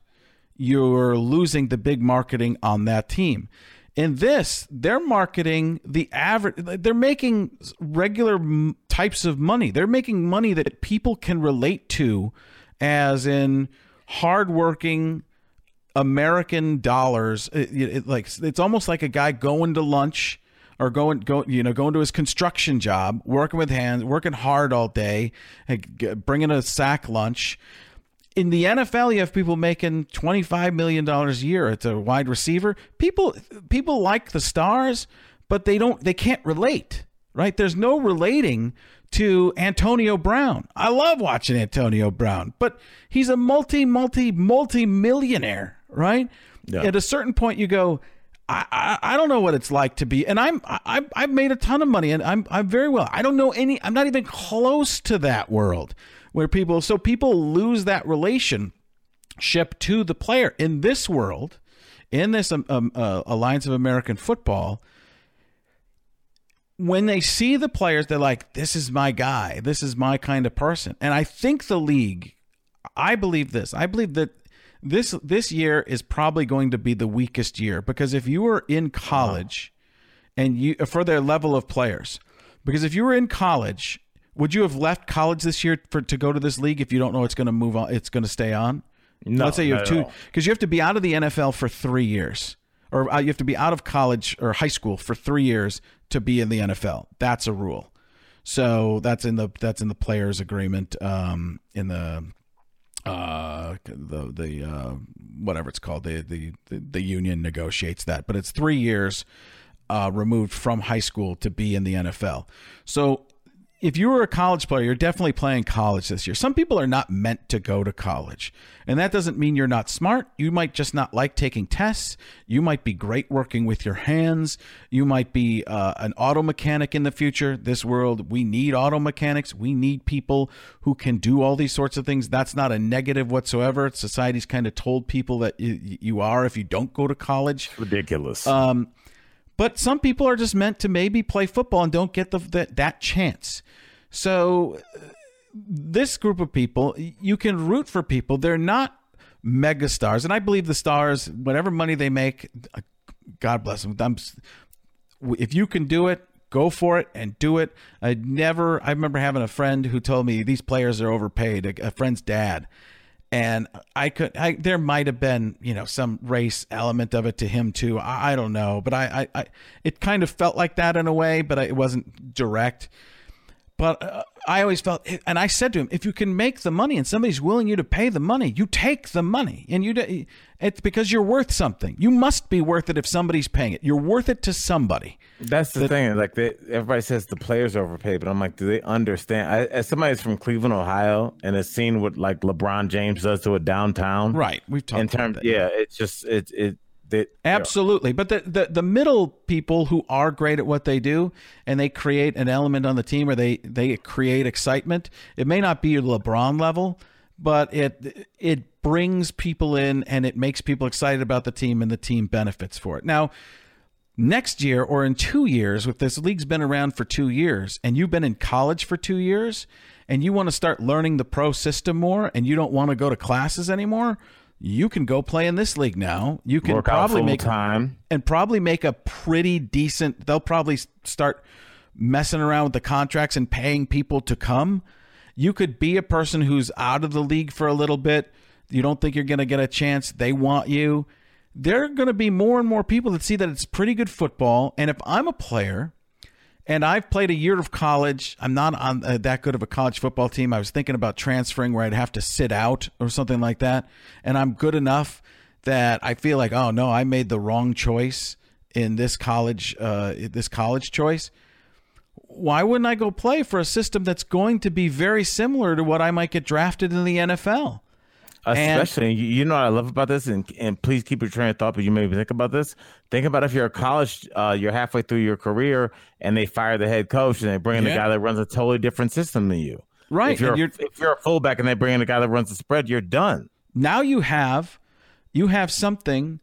you're losing the big marketing on that team. In this, they're marketing the average, they're making regular types of money. They're making money that people can relate to, as in hardworking American dollars. It, it, like it's almost like a guy going to lunch or going go you know going to his construction job, working with hands, working hard all day, bringing a sack lunch, in the NFL, you have people making twenty five million dollars a year. It's a wide receiver. People people like the stars, but they don't. They can't relate. Right? There's no relating to Antonio Brown. I love watching Antonio Brown, but he's a multi multi multi millionaire. Right? Yeah. At a certain point, you go. I, I, I don't know what it's like to be, and I'm I, I've made a ton of money, and I'm I'm very well. I don't know any. I'm not even close to that world where people so people lose that relationship to the player in this world in this um, um, uh, alliance of american football when they see the players they're like this is my guy this is my kind of person and i think the league i believe this i believe that this this year is probably going to be the weakest year because if you were in college wow. and you for their level of players because if you were in college would you have left college this year for to go to this league if you don't know it's going to move on? It's going to stay on. No, let's say you have two because you have to be out of the NFL for three years, or uh, you have to be out of college or high school for three years to be in the NFL. That's a rule. So that's in the that's in the players' agreement. Um, in the uh the the uh whatever it's called the, the the union negotiates that but it's 3 years uh removed from high school to be in the NFL. So if you were a college player, you're definitely playing college this year. Some people are not meant to go to college. And that doesn't mean you're not smart. You might just not like taking tests. You might be great working with your hands. You might be uh, an auto mechanic in the future. This world, we need auto mechanics. We need people who can do all these sorts of things. That's not a negative whatsoever. Society's kind of told people that you, you are if you don't go to college. Ridiculous. Um, but some people are just meant to maybe play football and don't get the, that, that chance. So this group of people, you can root for people. They're not mega stars, and I believe the stars, whatever money they make, uh, God bless them. I'm, if you can do it, go for it and do it. I never. I remember having a friend who told me these players are overpaid. A, a friend's dad, and I could. I there might have been you know some race element of it to him too. I, I don't know, but I, I, I, it kind of felt like that in a way, but it wasn't direct. But uh, I always felt, eh, and I said to him, if you can make the money and somebody's willing you to pay the money, you take the money, and you eh, it's because you're worth something. You must be worth it if somebody's paying it. You're worth it to somebody. That's the that, thing. Like they, everybody says the players are overpaid, but I'm like, do they understand? I, as somebody from Cleveland, Ohio, and has seen what like LeBron James does to a downtown, right? We've talked in terms, yeah. It's just it it that, Absolutely. But the, the the middle people who are great at what they do and they create an element on the team or they they create excitement. It may not be LeBron level, but it it brings people in and it makes people excited about the team and the team benefits for it. Now, next year or in 2 years, if this league's been around for 2 years and you've been in college for 2 years and you want to start learning the pro system more and you don't want to go to classes anymore, you can go play in this league now. You can Work probably make time and probably make a pretty decent. They'll probably start messing around with the contracts and paying people to come. You could be a person who's out of the league for a little bit. You don't think you're going to get a chance. They want you. There are going to be more and more people that see that it's pretty good football. And if I'm a player and I've played a year of college, I'm not on uh, that good of a college football team. I was thinking about transferring where I'd have to sit out or something like that. And I'm good enough that I feel like, oh no, I made the wrong choice in this college, uh, this college choice why wouldn't I go play for a system that's going to be very similar to what I might get drafted in the NFL? Especially, and, you know what I love about this, and, and please keep your train of thought, but you maybe think about this. Think about if you're a college, uh, you're halfway through your career, and they fire the head coach, and they bring in yeah. a guy that runs a totally different system than you. Right. If you're, you're, if you're a fullback and they bring in a guy that runs the spread, you're done. Now you have, you have something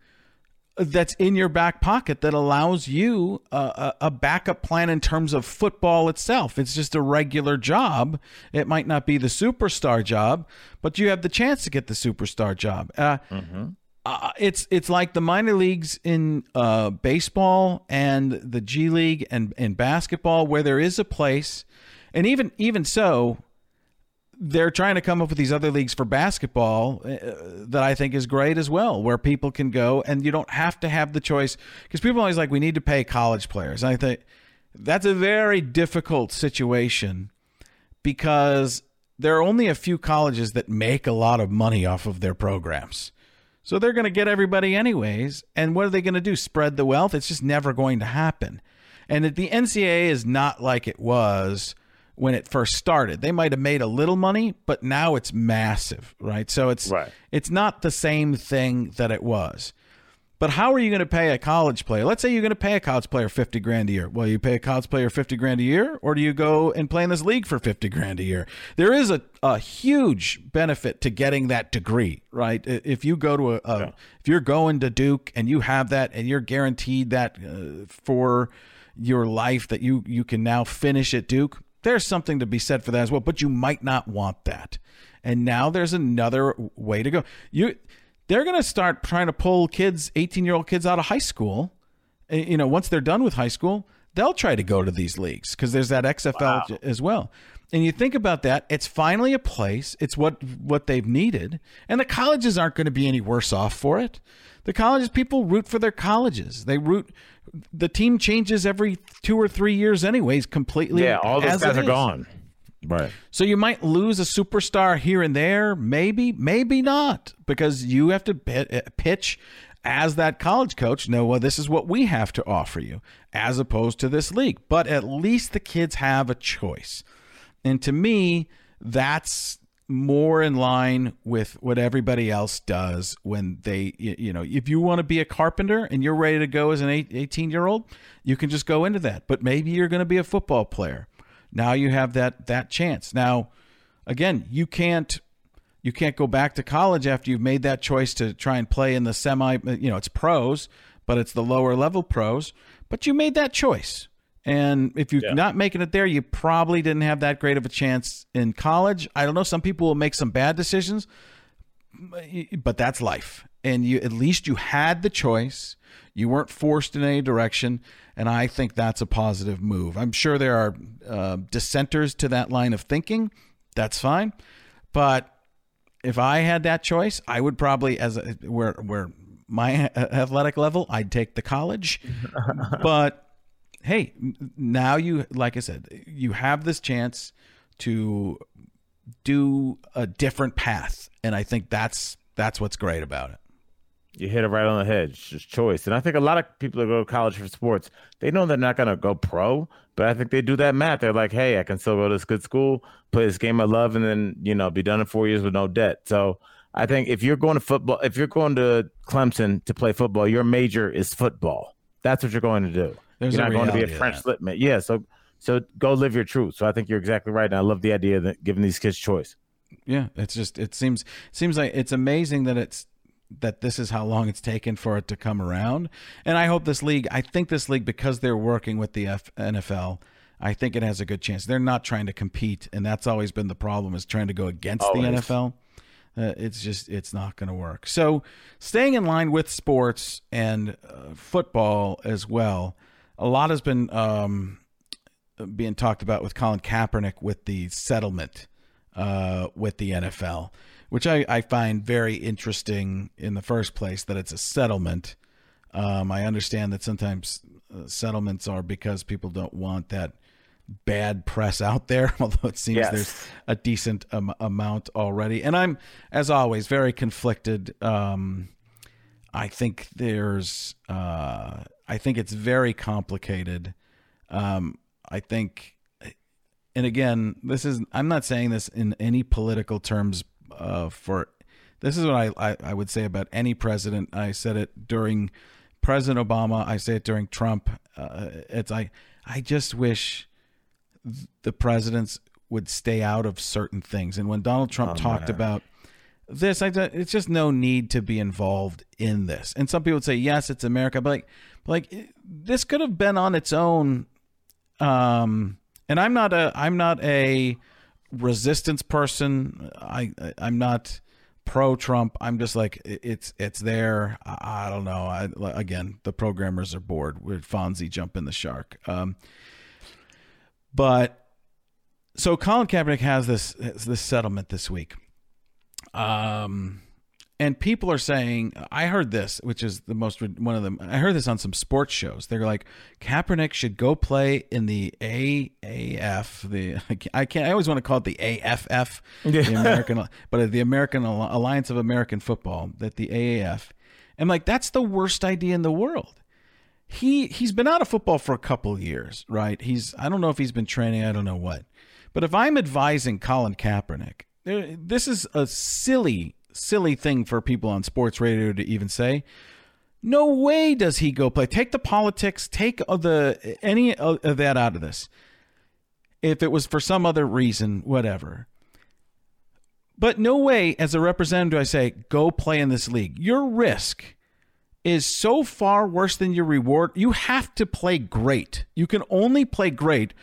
that's in your back pocket that allows you a, a, backup plan in terms of football itself. It's just a regular job. It might not be the superstar job, but you have the chance to get the superstar job. Uh, mm-hmm. uh, it's it's like the minor leagues in uh, baseball and the G League and in basketball, where there is a place, and even even so, they're trying to come up with these other leagues for basketball uh, that I think is great as well, where people can go and you don't have to have the choice because people always like we need to pay college players. I think that's a very difficult situation because there are only a few colleges that make a lot of money off of their programs. So they're going to get everybody anyways. And what are they going to do? Spread the wealth? It's just never going to happen. And the NCAA is not like it was when it first started. They might have made a little money, but now it's massive, right? So it's right. it's not the same thing that it was. But how are you going to pay a college player? Let's say you're going to pay a college player 50 grand a year. Well, you pay a college player 50 grand a year, or do you go and play in this league for 50 grand a year? There is a, a huge benefit to getting that degree, right? If you go to a, a yeah. if you're going to Duke and you have that and you're guaranteed that uh, for your life that you you can now finish at Duke, there's something to be said for that as well, but you might not want that. And now there's another way to go. You they're going to start trying to pull kids, 18-year-old kids out of high school. You know, once they're done with high school, they'll try to go to these leagues because there's that XFL wow. as well. And you think about that, it's finally a place. It's what what they've needed, and the colleges aren't going to be any worse off for it. The colleges people root for their colleges. They root the team changes every two or three years, anyways. Completely. Yeah, all those guys are gone. Right. So you might lose a superstar here and there, maybe, maybe not, because you have to eh, pitch as that college coach. No, well, this is what we have to offer you, as opposed to this league. But at least the kids have a choice, and to me, that's more in line with what everybody else does when they you know if you want to be a carpenter and you're ready to go as an 18 year old you can just go into that. But maybe you're going to be a football player. Now you have that that chance. Now again you can't you can't go back to college after you've made that choice to try and play in the semi you know it's pros but it's the lower level pros. But you made that choice and if you're yeah. not making it there, you probably didn't have that great of a chance in college. I don't know. Some people will make some bad decisions, but that's life. And you at least you had the choice. You weren't forced in any direction, and I think that's a positive move. I'm sure there are uh, dissenters to that line of thinking. That's fine, but if I had that choice, I would probably, as a, where where my athletic level, I'd take the college, *laughs* but hey, now you, like I said, you have this chance to do a different path, and I think that's that's what's great about it. You hit it right on the head. It's just choice, and I think a lot of people that go to college for sports, they know they're not going to go pro, but I think they do that math. They're like, hey, I can still go to this good school, play this game I love, and then you know be done in four years with no debt. So. I think if you're going to football, if you're going to Clemson to play football, your major is football. That's what you're going to do. There's you're not going to be a French slipman. Yeah, so so go live your truth. So I think you're exactly right, and I love the idea that giving these kids choice. Yeah, it's just it seems seems like it's amazing that it's that this is how long it's taken for it to come around. And I hope this league, I think this league because they're working with the F- NFL, I think it has a good chance. They're not trying to compete, and that's always been the problem is trying to go against always. the NFL. Uh, it's just it's not going to work. So, staying in line with sports and uh, football as well a lot has been um, being talked about with Colin Kaepernick with the settlement uh, with the NFL, which I, I find very interesting in the first place that it's a settlement. Um, I understand that sometimes uh, settlements are because people don't want that bad press out there, *laughs* although it seems Yes. there's a decent um, amount already. And I'm, as always, very conflicted. Um, I think there's, uh, I think it's very complicated. Um, I think, and again, this is, I'm not saying this in any political terms uh, for, this is what I, I, I would say about any president. I said it during President Obama. I say it during Trump. Uh, it's, I, I just wish the presidents would stay out of certain things. And when Donald Trump Oh, talked man. about this, I thought it's just no need to be involved in this. And some people would say, yes, it's America, but like, like this could have been on its own. Um, and I'm not a, I'm not a resistance person. I, I I'm not pro Trump. I'm just like it- it's it's there. I, I don't know. I again, the programmers are bored with Fonzie jumping the shark. Um, but so Colin Kaepernick has this this settlement this week. Um and people are saying I heard this, which is the most one of them. I heard this on some sports shows. They're like Kaepernick should go play in the AAF. The I can't. I always want to call it the AFF, the American, *laughs* but the American Alliance of American Football. That the AAF. I'm like that's the worst idea in the world he he's been out of football for a couple of years, right? He's I don't know if he's been training, I don't know what. But if I'm advising Colin Kaepernick, this is a silly silly thing for people on sports radio to even say. No way does he go play. Take the politics, take the any of that out of this. If it was for some other reason, whatever. But no way, as a representative, do I say, go play in this league. Your risk is so far worse than your reward. You have to play great. You can only play great.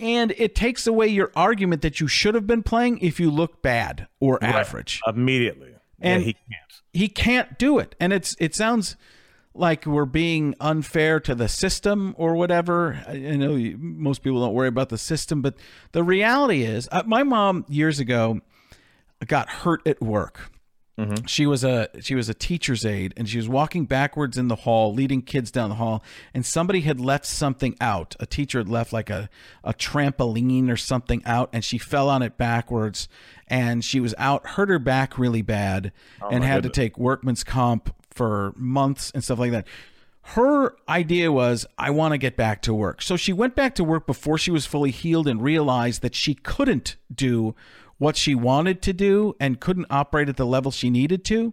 And it takes away your argument that you should have been playing if you look bad or average. immediately. And- yeah, he can't. He can't do it. And it's it sounds like we're being unfair to the system or whatever. I I know you- most people don't worry about the system, but the reality is, uh, my mom years ago got hurt at work. Mm-hmm. She was a she was a teacher's aide, and she was walking backwards in the hall, leading kids down the hall, and somebody had left something out. A teacher had left like a a trampoline or something out, and she fell on it backwards, and she was out, hurt her back really bad, oh, and my had to take workman's comp for months and stuff like that. Her idea was, I want to get back to work. So she went back to work before she was fully healed and realized that she couldn't do what she wanted to do and couldn't operate at the level she needed to.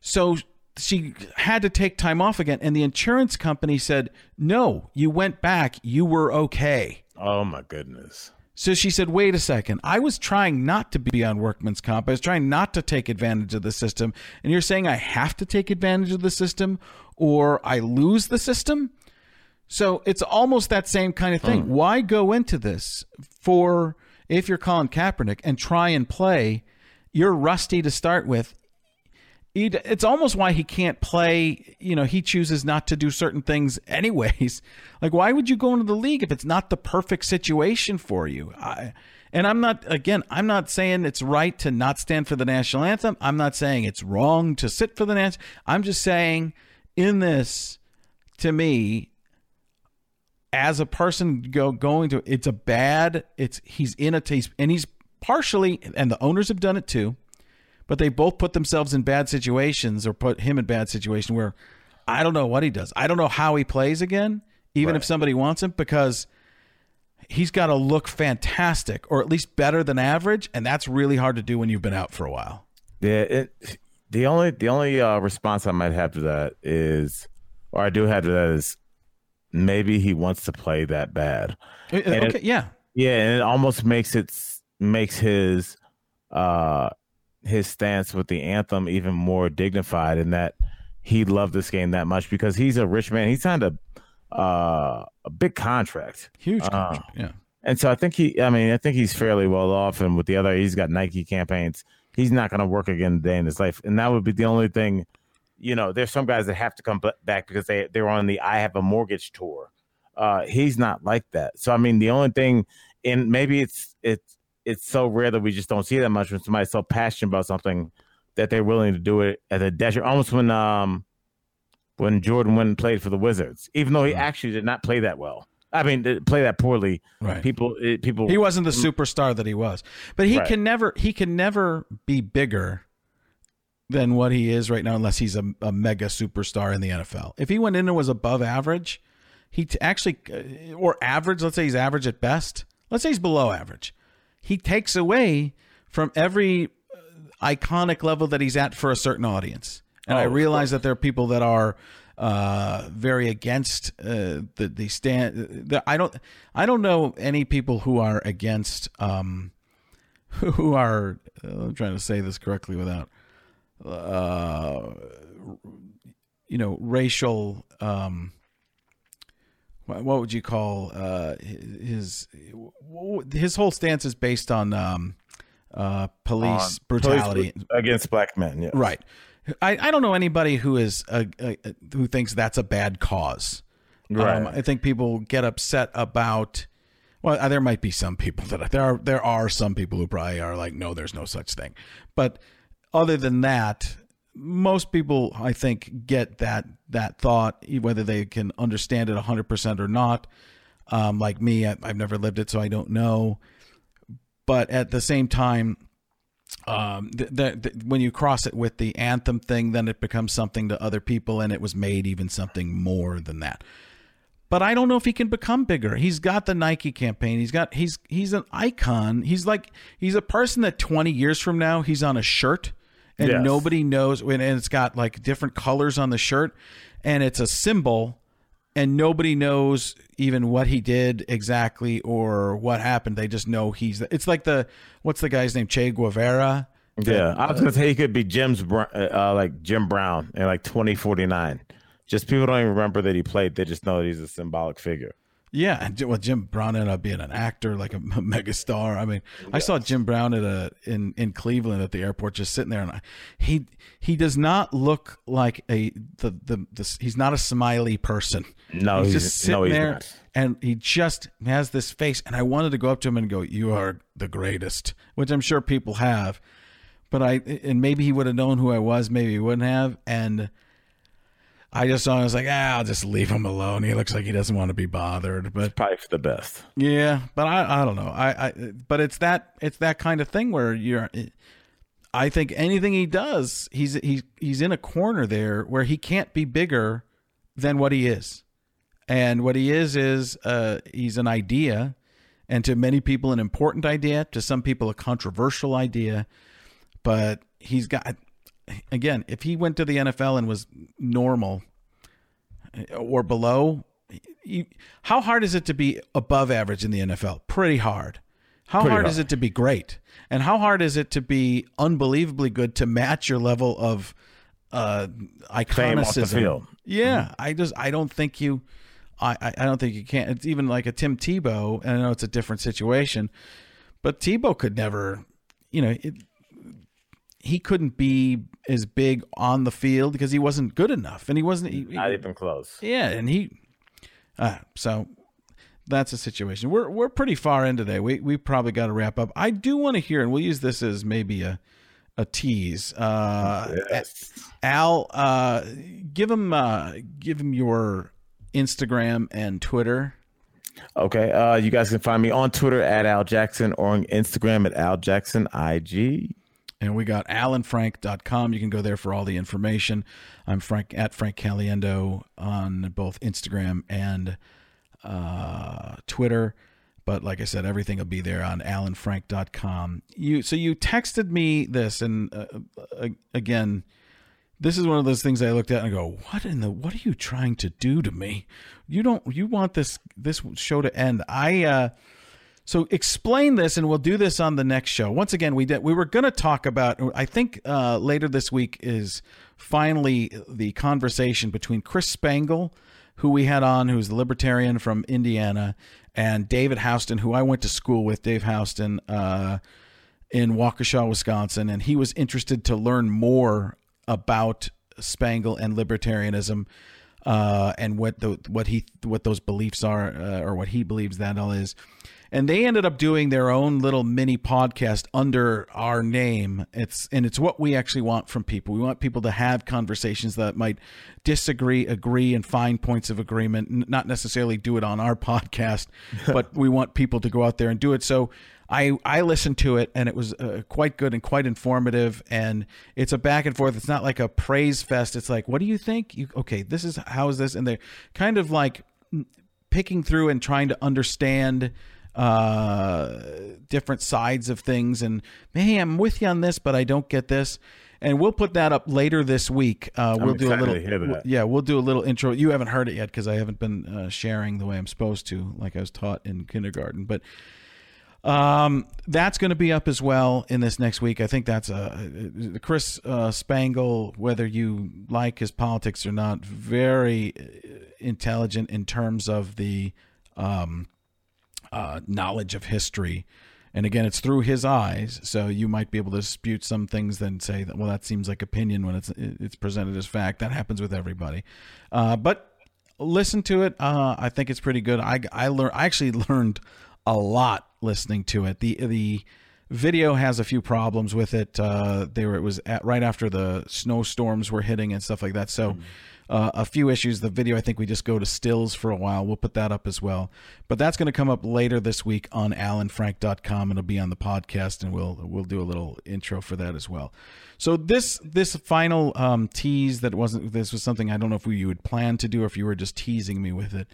So she had to take time off again. And the insurance company said, No, you went back. You were okay. Oh my goodness. So she said, wait a second. I was trying not to be on workman's comp. I was trying not to take advantage of the system. And you're saying I have to take advantage of the system or I lose the system? So it's almost that same kind of thing. Hmm. Why go into this for if you're Colin Kaepernick and try and play? You're rusty to start with. It's almost why he can't play. You know, he chooses not to do certain things *laughs* anyways. Like, why would you go into the league if it's not the perfect situation for you? I, and I'm not, again, I'm not saying it's right to not stand for the national anthem. I'm not saying it's wrong to sit for the national. Anthem. I'm just saying in this, to me, as a person go going to it's a bad it's he's in a taste and he's partially and the owners have done it too but they both put themselves in bad situations or put him in bad situation where i don't know what he does. I don't know how he plays again even if somebody wants him because he's got to look fantastic or at least better than average and that's really hard to do when you've been out for a while. Yeah, it, the only the only uh, response I might have to that is, or I do have to that is, maybe he wants to play that bad. Uh, And it- yeah Yeah, and it almost makes it makes his uh his stance with the anthem even more dignified in that he loved this game that much because he's a rich man. He signed a uh a big contract. huge Uh, yeah And so I think he I mean, I think he's fairly well off and with the other he's got Nike campaigns. He's not going to work again a day in his life. And that would be the only thing you know, there's some guys that have to come back because they they're on the I have a mortgage tour. Uh he's not like that. So I mean, the only thing and maybe it's it's it's so rare that we just don't see that much when somebody's so passionate about something that they're willing to do it at a dash. Almost when um when Jordan went and played for the Wizards, even though he actually did not play that well. I mean, play that poorly. Right. People, it, people. He wasn't the superstar that he was, but he Right. can never he can never be bigger than what he is right now, unless he's a, a mega superstar in the NFL. If he went in and was above average, he t- actually uh, or average. Let's say he's average at best. Let's say he's below average. He takes away from every uh, iconic level that he's at for a certain audience. And I Oh, of realize that there are people that are uh, very against uh, the the stand. The, I don't I don't know any people who are against um, *laughs* who are. uh, I'm trying to say this correctly without uh, you know racial. Um, what, what would you call uh, his his whole stance is based on um, uh, police on- brutality. police against black men. Yeah. Right. I, I don't know anybody who is uh uh who thinks that's a bad cause. Right. Um, I think people get upset about. Well, there might be some people that there are there are some people who probably are like, no, there's no such thing. But other than that, most people I think get that that thought, whether they can understand it 100 percent or not. Um, like me, I, I've never lived it, so I don't know. But at the same time, um, when you cross it with the anthem thing, then it becomes something to other people, and it was made even something more than that. But I don't know if he can become bigger. He's got the Nike campaign. He's got he's he's an icon. He's like he's a person that 20 years from now he's on a shirt and Yes. nobody knows and it's got like different colors on the shirt and it's a symbol and nobody knows even what he did exactly or what happened. They just know he's it's like the what's the guy's name Che Guevara. Yeah, I was gonna say he could be Jim's Br- uh, like Jim Brown in like twenty forty nine. Just people don't even remember that he played; they just know that he's a symbolic figure. Yeah, and well, Jim Brown ended up being an actor, like a, *laughs* mega star. I mean, I saw Jim Brown at a in in Cleveland at the airport, just sitting there, and I, he he does not look like a the the, the he's not a smiley person. No, he's, he's- just sitting no, he's there, not. and he just has this face. And I wanted to go up to him and go, "You are the greatest," which I'm sure people have, but I and maybe he would have known who I was, maybe he wouldn't have, and. I just saw. him, I was like, ah, I'll just leave him alone. He looks like he doesn't want to be bothered. But Probably for the best. yeah, but I I don't know. I, I but it's that it's that kind of thing where you're. I think anything he does, he's he's he's in a corner there where he can't be bigger than what he is, and what he is is uh he's an idea, and to many people an important idea, to some people a controversial idea, but he's got again if he went to the NFL and was normal or below you, how hard is it to be above average in the NFL? Pretty hard. How Pretty hard, hard. is it to be great? And how hard is it to be unbelievably good to match your level of uh, Fame off the iconicism? field. Yeah, I just I don't think you, I I I don't think you can. It's even like a Tim Tebow, and I know it's a different situation, but Tebow could never, you know, it, he couldn't be as big on the field because he wasn't good enough, and he wasn't. He, Not even close. yeah, and he. Uh, so that's a situation. We're we're pretty far in today. We we probably got to wrap up. I do want to hear, and we'll use this as maybe a a tease. Uh, Yes. Al, uh, give him uh, give him your Instagram and Twitter. Okay. Uh, you guys can find me on Twitter at Al Jackson or on Instagram at Al Jackson IG. And we got alanfrank.com. You can go there for all the information. I'm Frank at Frank Caliendo on both Instagram and uh, Twitter. But like I said, everything will be there on alanfrank.com. You so you texted me this, and uh, uh, again, this is one of those things I looked at and I go, "What in the? What are you trying to do to me? You don't. You want this this show to end? I uh, so explain this, and we'll do this on the next show. Once again, we did. We were going to talk about. I think uh, later this week is finally the conversation between Chris Spangle, who we had on, who's the libertarian from Indiana, and David Houston, who I went to school with. Dave Houston. Uh, in Waukesha, Wisconsin, and he was interested to learn more about Spangle and libertarianism. uh, and what the what he what those beliefs are uh, or what he believes that all is. And they ended up doing their own little mini podcast under our name. It's and it's what we actually want from people. We want people to have conversations that might disagree, agree, and find points of agreement. Not necessarily do it on our *laughs* podcast, but we want people to go out there and do it. So I I listened to it and it was uh, quite good and quite informative and it's a back and forth. It's not like a praise fest. It's like, what do you think? You okay? This is how is this? And they're kind of like picking through and trying to understand uh different sides of things and hey i'm with you on this but i don't get this and we'll put that up later this week uh we'll do a little yeah we'll do a little intro you haven't heard it yet because i haven't been uh, sharing the way i'm supposed to like i was taught in kindergarten but um, that's going to be up as well in this next week. I think that's a Chris uh, Spangle. Whether you like his politics or not, very uh, intelligent in terms of the um, uh, knowledge of history. And again, it's through his eyes, so you might be able to dispute some things, then say that well, that seems like opinion when it's it's presented as fact. That happens with everybody, uh, but listen to it. Uh, I think it's pretty good. I I learned I actually *laughs* learned a lot listening to it. The the video has a few problems with it. Uh, there it was at, right after the snowstorms were hitting and stuff like that. So. Mm. Uh, a few issues. The video, I think we just go to stills for a while. We'll put that up as well. But that's going to come up later this week on alanfrank.com it'll be on the podcast and we'll we'll do a little intro for that as well. So this this final um, tease that wasn't this was something I don't know if you would plan to do or if you were just teasing me with it.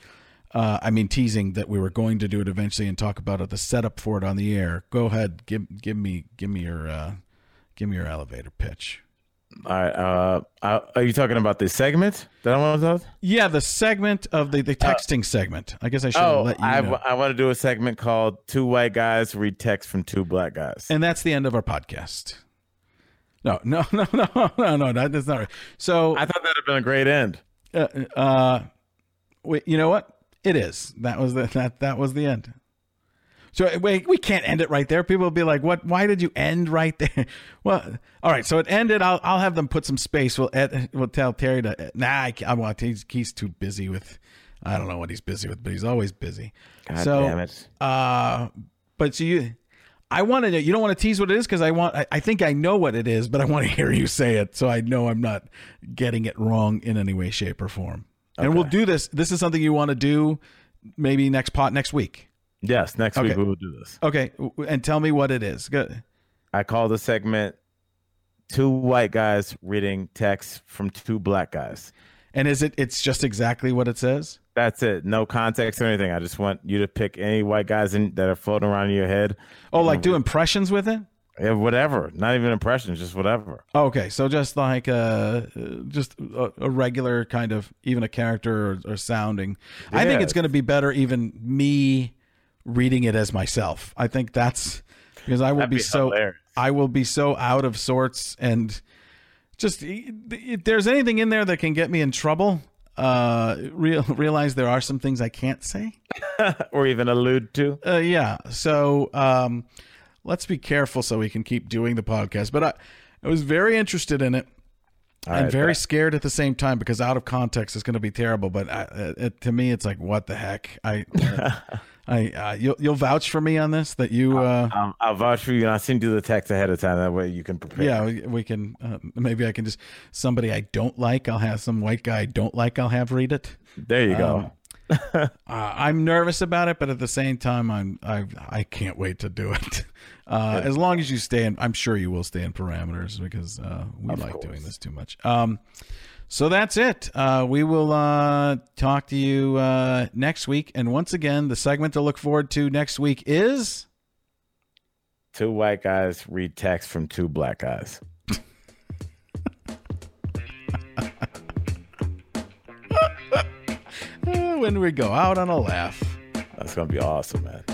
Uh, I mean, teasing that we were going to do it eventually and talk about it, the setup for it on the air. Go ahead, give give me give me your uh, give me your elevator pitch. All right. Uh, are you talking about the segment that I want to talk? Yeah, the segment of the, the texting uh, segment. I guess I should oh, let you I, know. I want to do a segment called Two White Guys Read Text from Two Black Guys. And that's the end of our podcast. No, no, *laughs* no, no, no, no, that's not right. So I thought that had been a great end. Uh, uh, wait, you know what? It is. That was the that that was the end. So wait, we can't end it right there. People will be like, "What? Why did you end right there?" *laughs* Well, all right. So it ended. I'll I'll have them put some space. We'll ed, we'll tell Terry to. Nah, I, I want. He's he's too busy with. I don't know what he's busy with, but he's always busy. God so, damn it. Uh, but so you, I wanted to. You don't want to tease what it is because I want. I, I think I know what it is, but I want to *laughs* hear you say it so I know I'm not getting it wrong in any way, shape, or form. Okay. And we'll do this. This is something you want to do maybe next pot next week. Yes, next okay. week we will do this. Okay, and tell me what it is. Good. I call the segment two white guys reading text from two black guys. And is it it's just exactly what it says? That's it. No context or anything. I just want you to pick any white guys in, that are floating around in your head. Oh, like do impressions with it? Yeah, whatever. Not even impressions, just whatever. Okay, so just like uh, just a, a regular kind of even a character or, or sounding. I think it's going to be better even me reading it as myself. I think that's because I will be, be, so I will be so out of sorts and just if there's anything in there that can get me in trouble. Uh, real, *laughs* realize there are some things I can't say *laughs* or even allude to. Uh, yeah. So, um, let's be careful so we can keep doing the podcast. But I, I was very interested in it. I'm right, very scared at the same time because out of context it's going to be terrible. But I, it, to me, it's like, what the heck? I, *laughs* I, uh, you'll, you'll vouch for me on this that you. Uh, I'll, I'll vouch for you, and I'll send you the text ahead of time. That way you can prepare. Yeah, we, we can. Uh, maybe I can just somebody I don't like. I'll have some white guy I don't like. I'll have read it. There you um, *laughs* go. uh, I'm nervous about it, but at the same time, I'm I I can't wait to do it. *laughs* Uh, as long as you stay in, I'm sure you will stay in parameters because uh, we of like course. doing this too much. Um, so that's it. Uh, we will uh, talk to you uh, next week. And once again, the segment to look forward to next week is two white guys read text from two black guys. *laughs* when we go out on a laugh. That's gonna be awesome, man.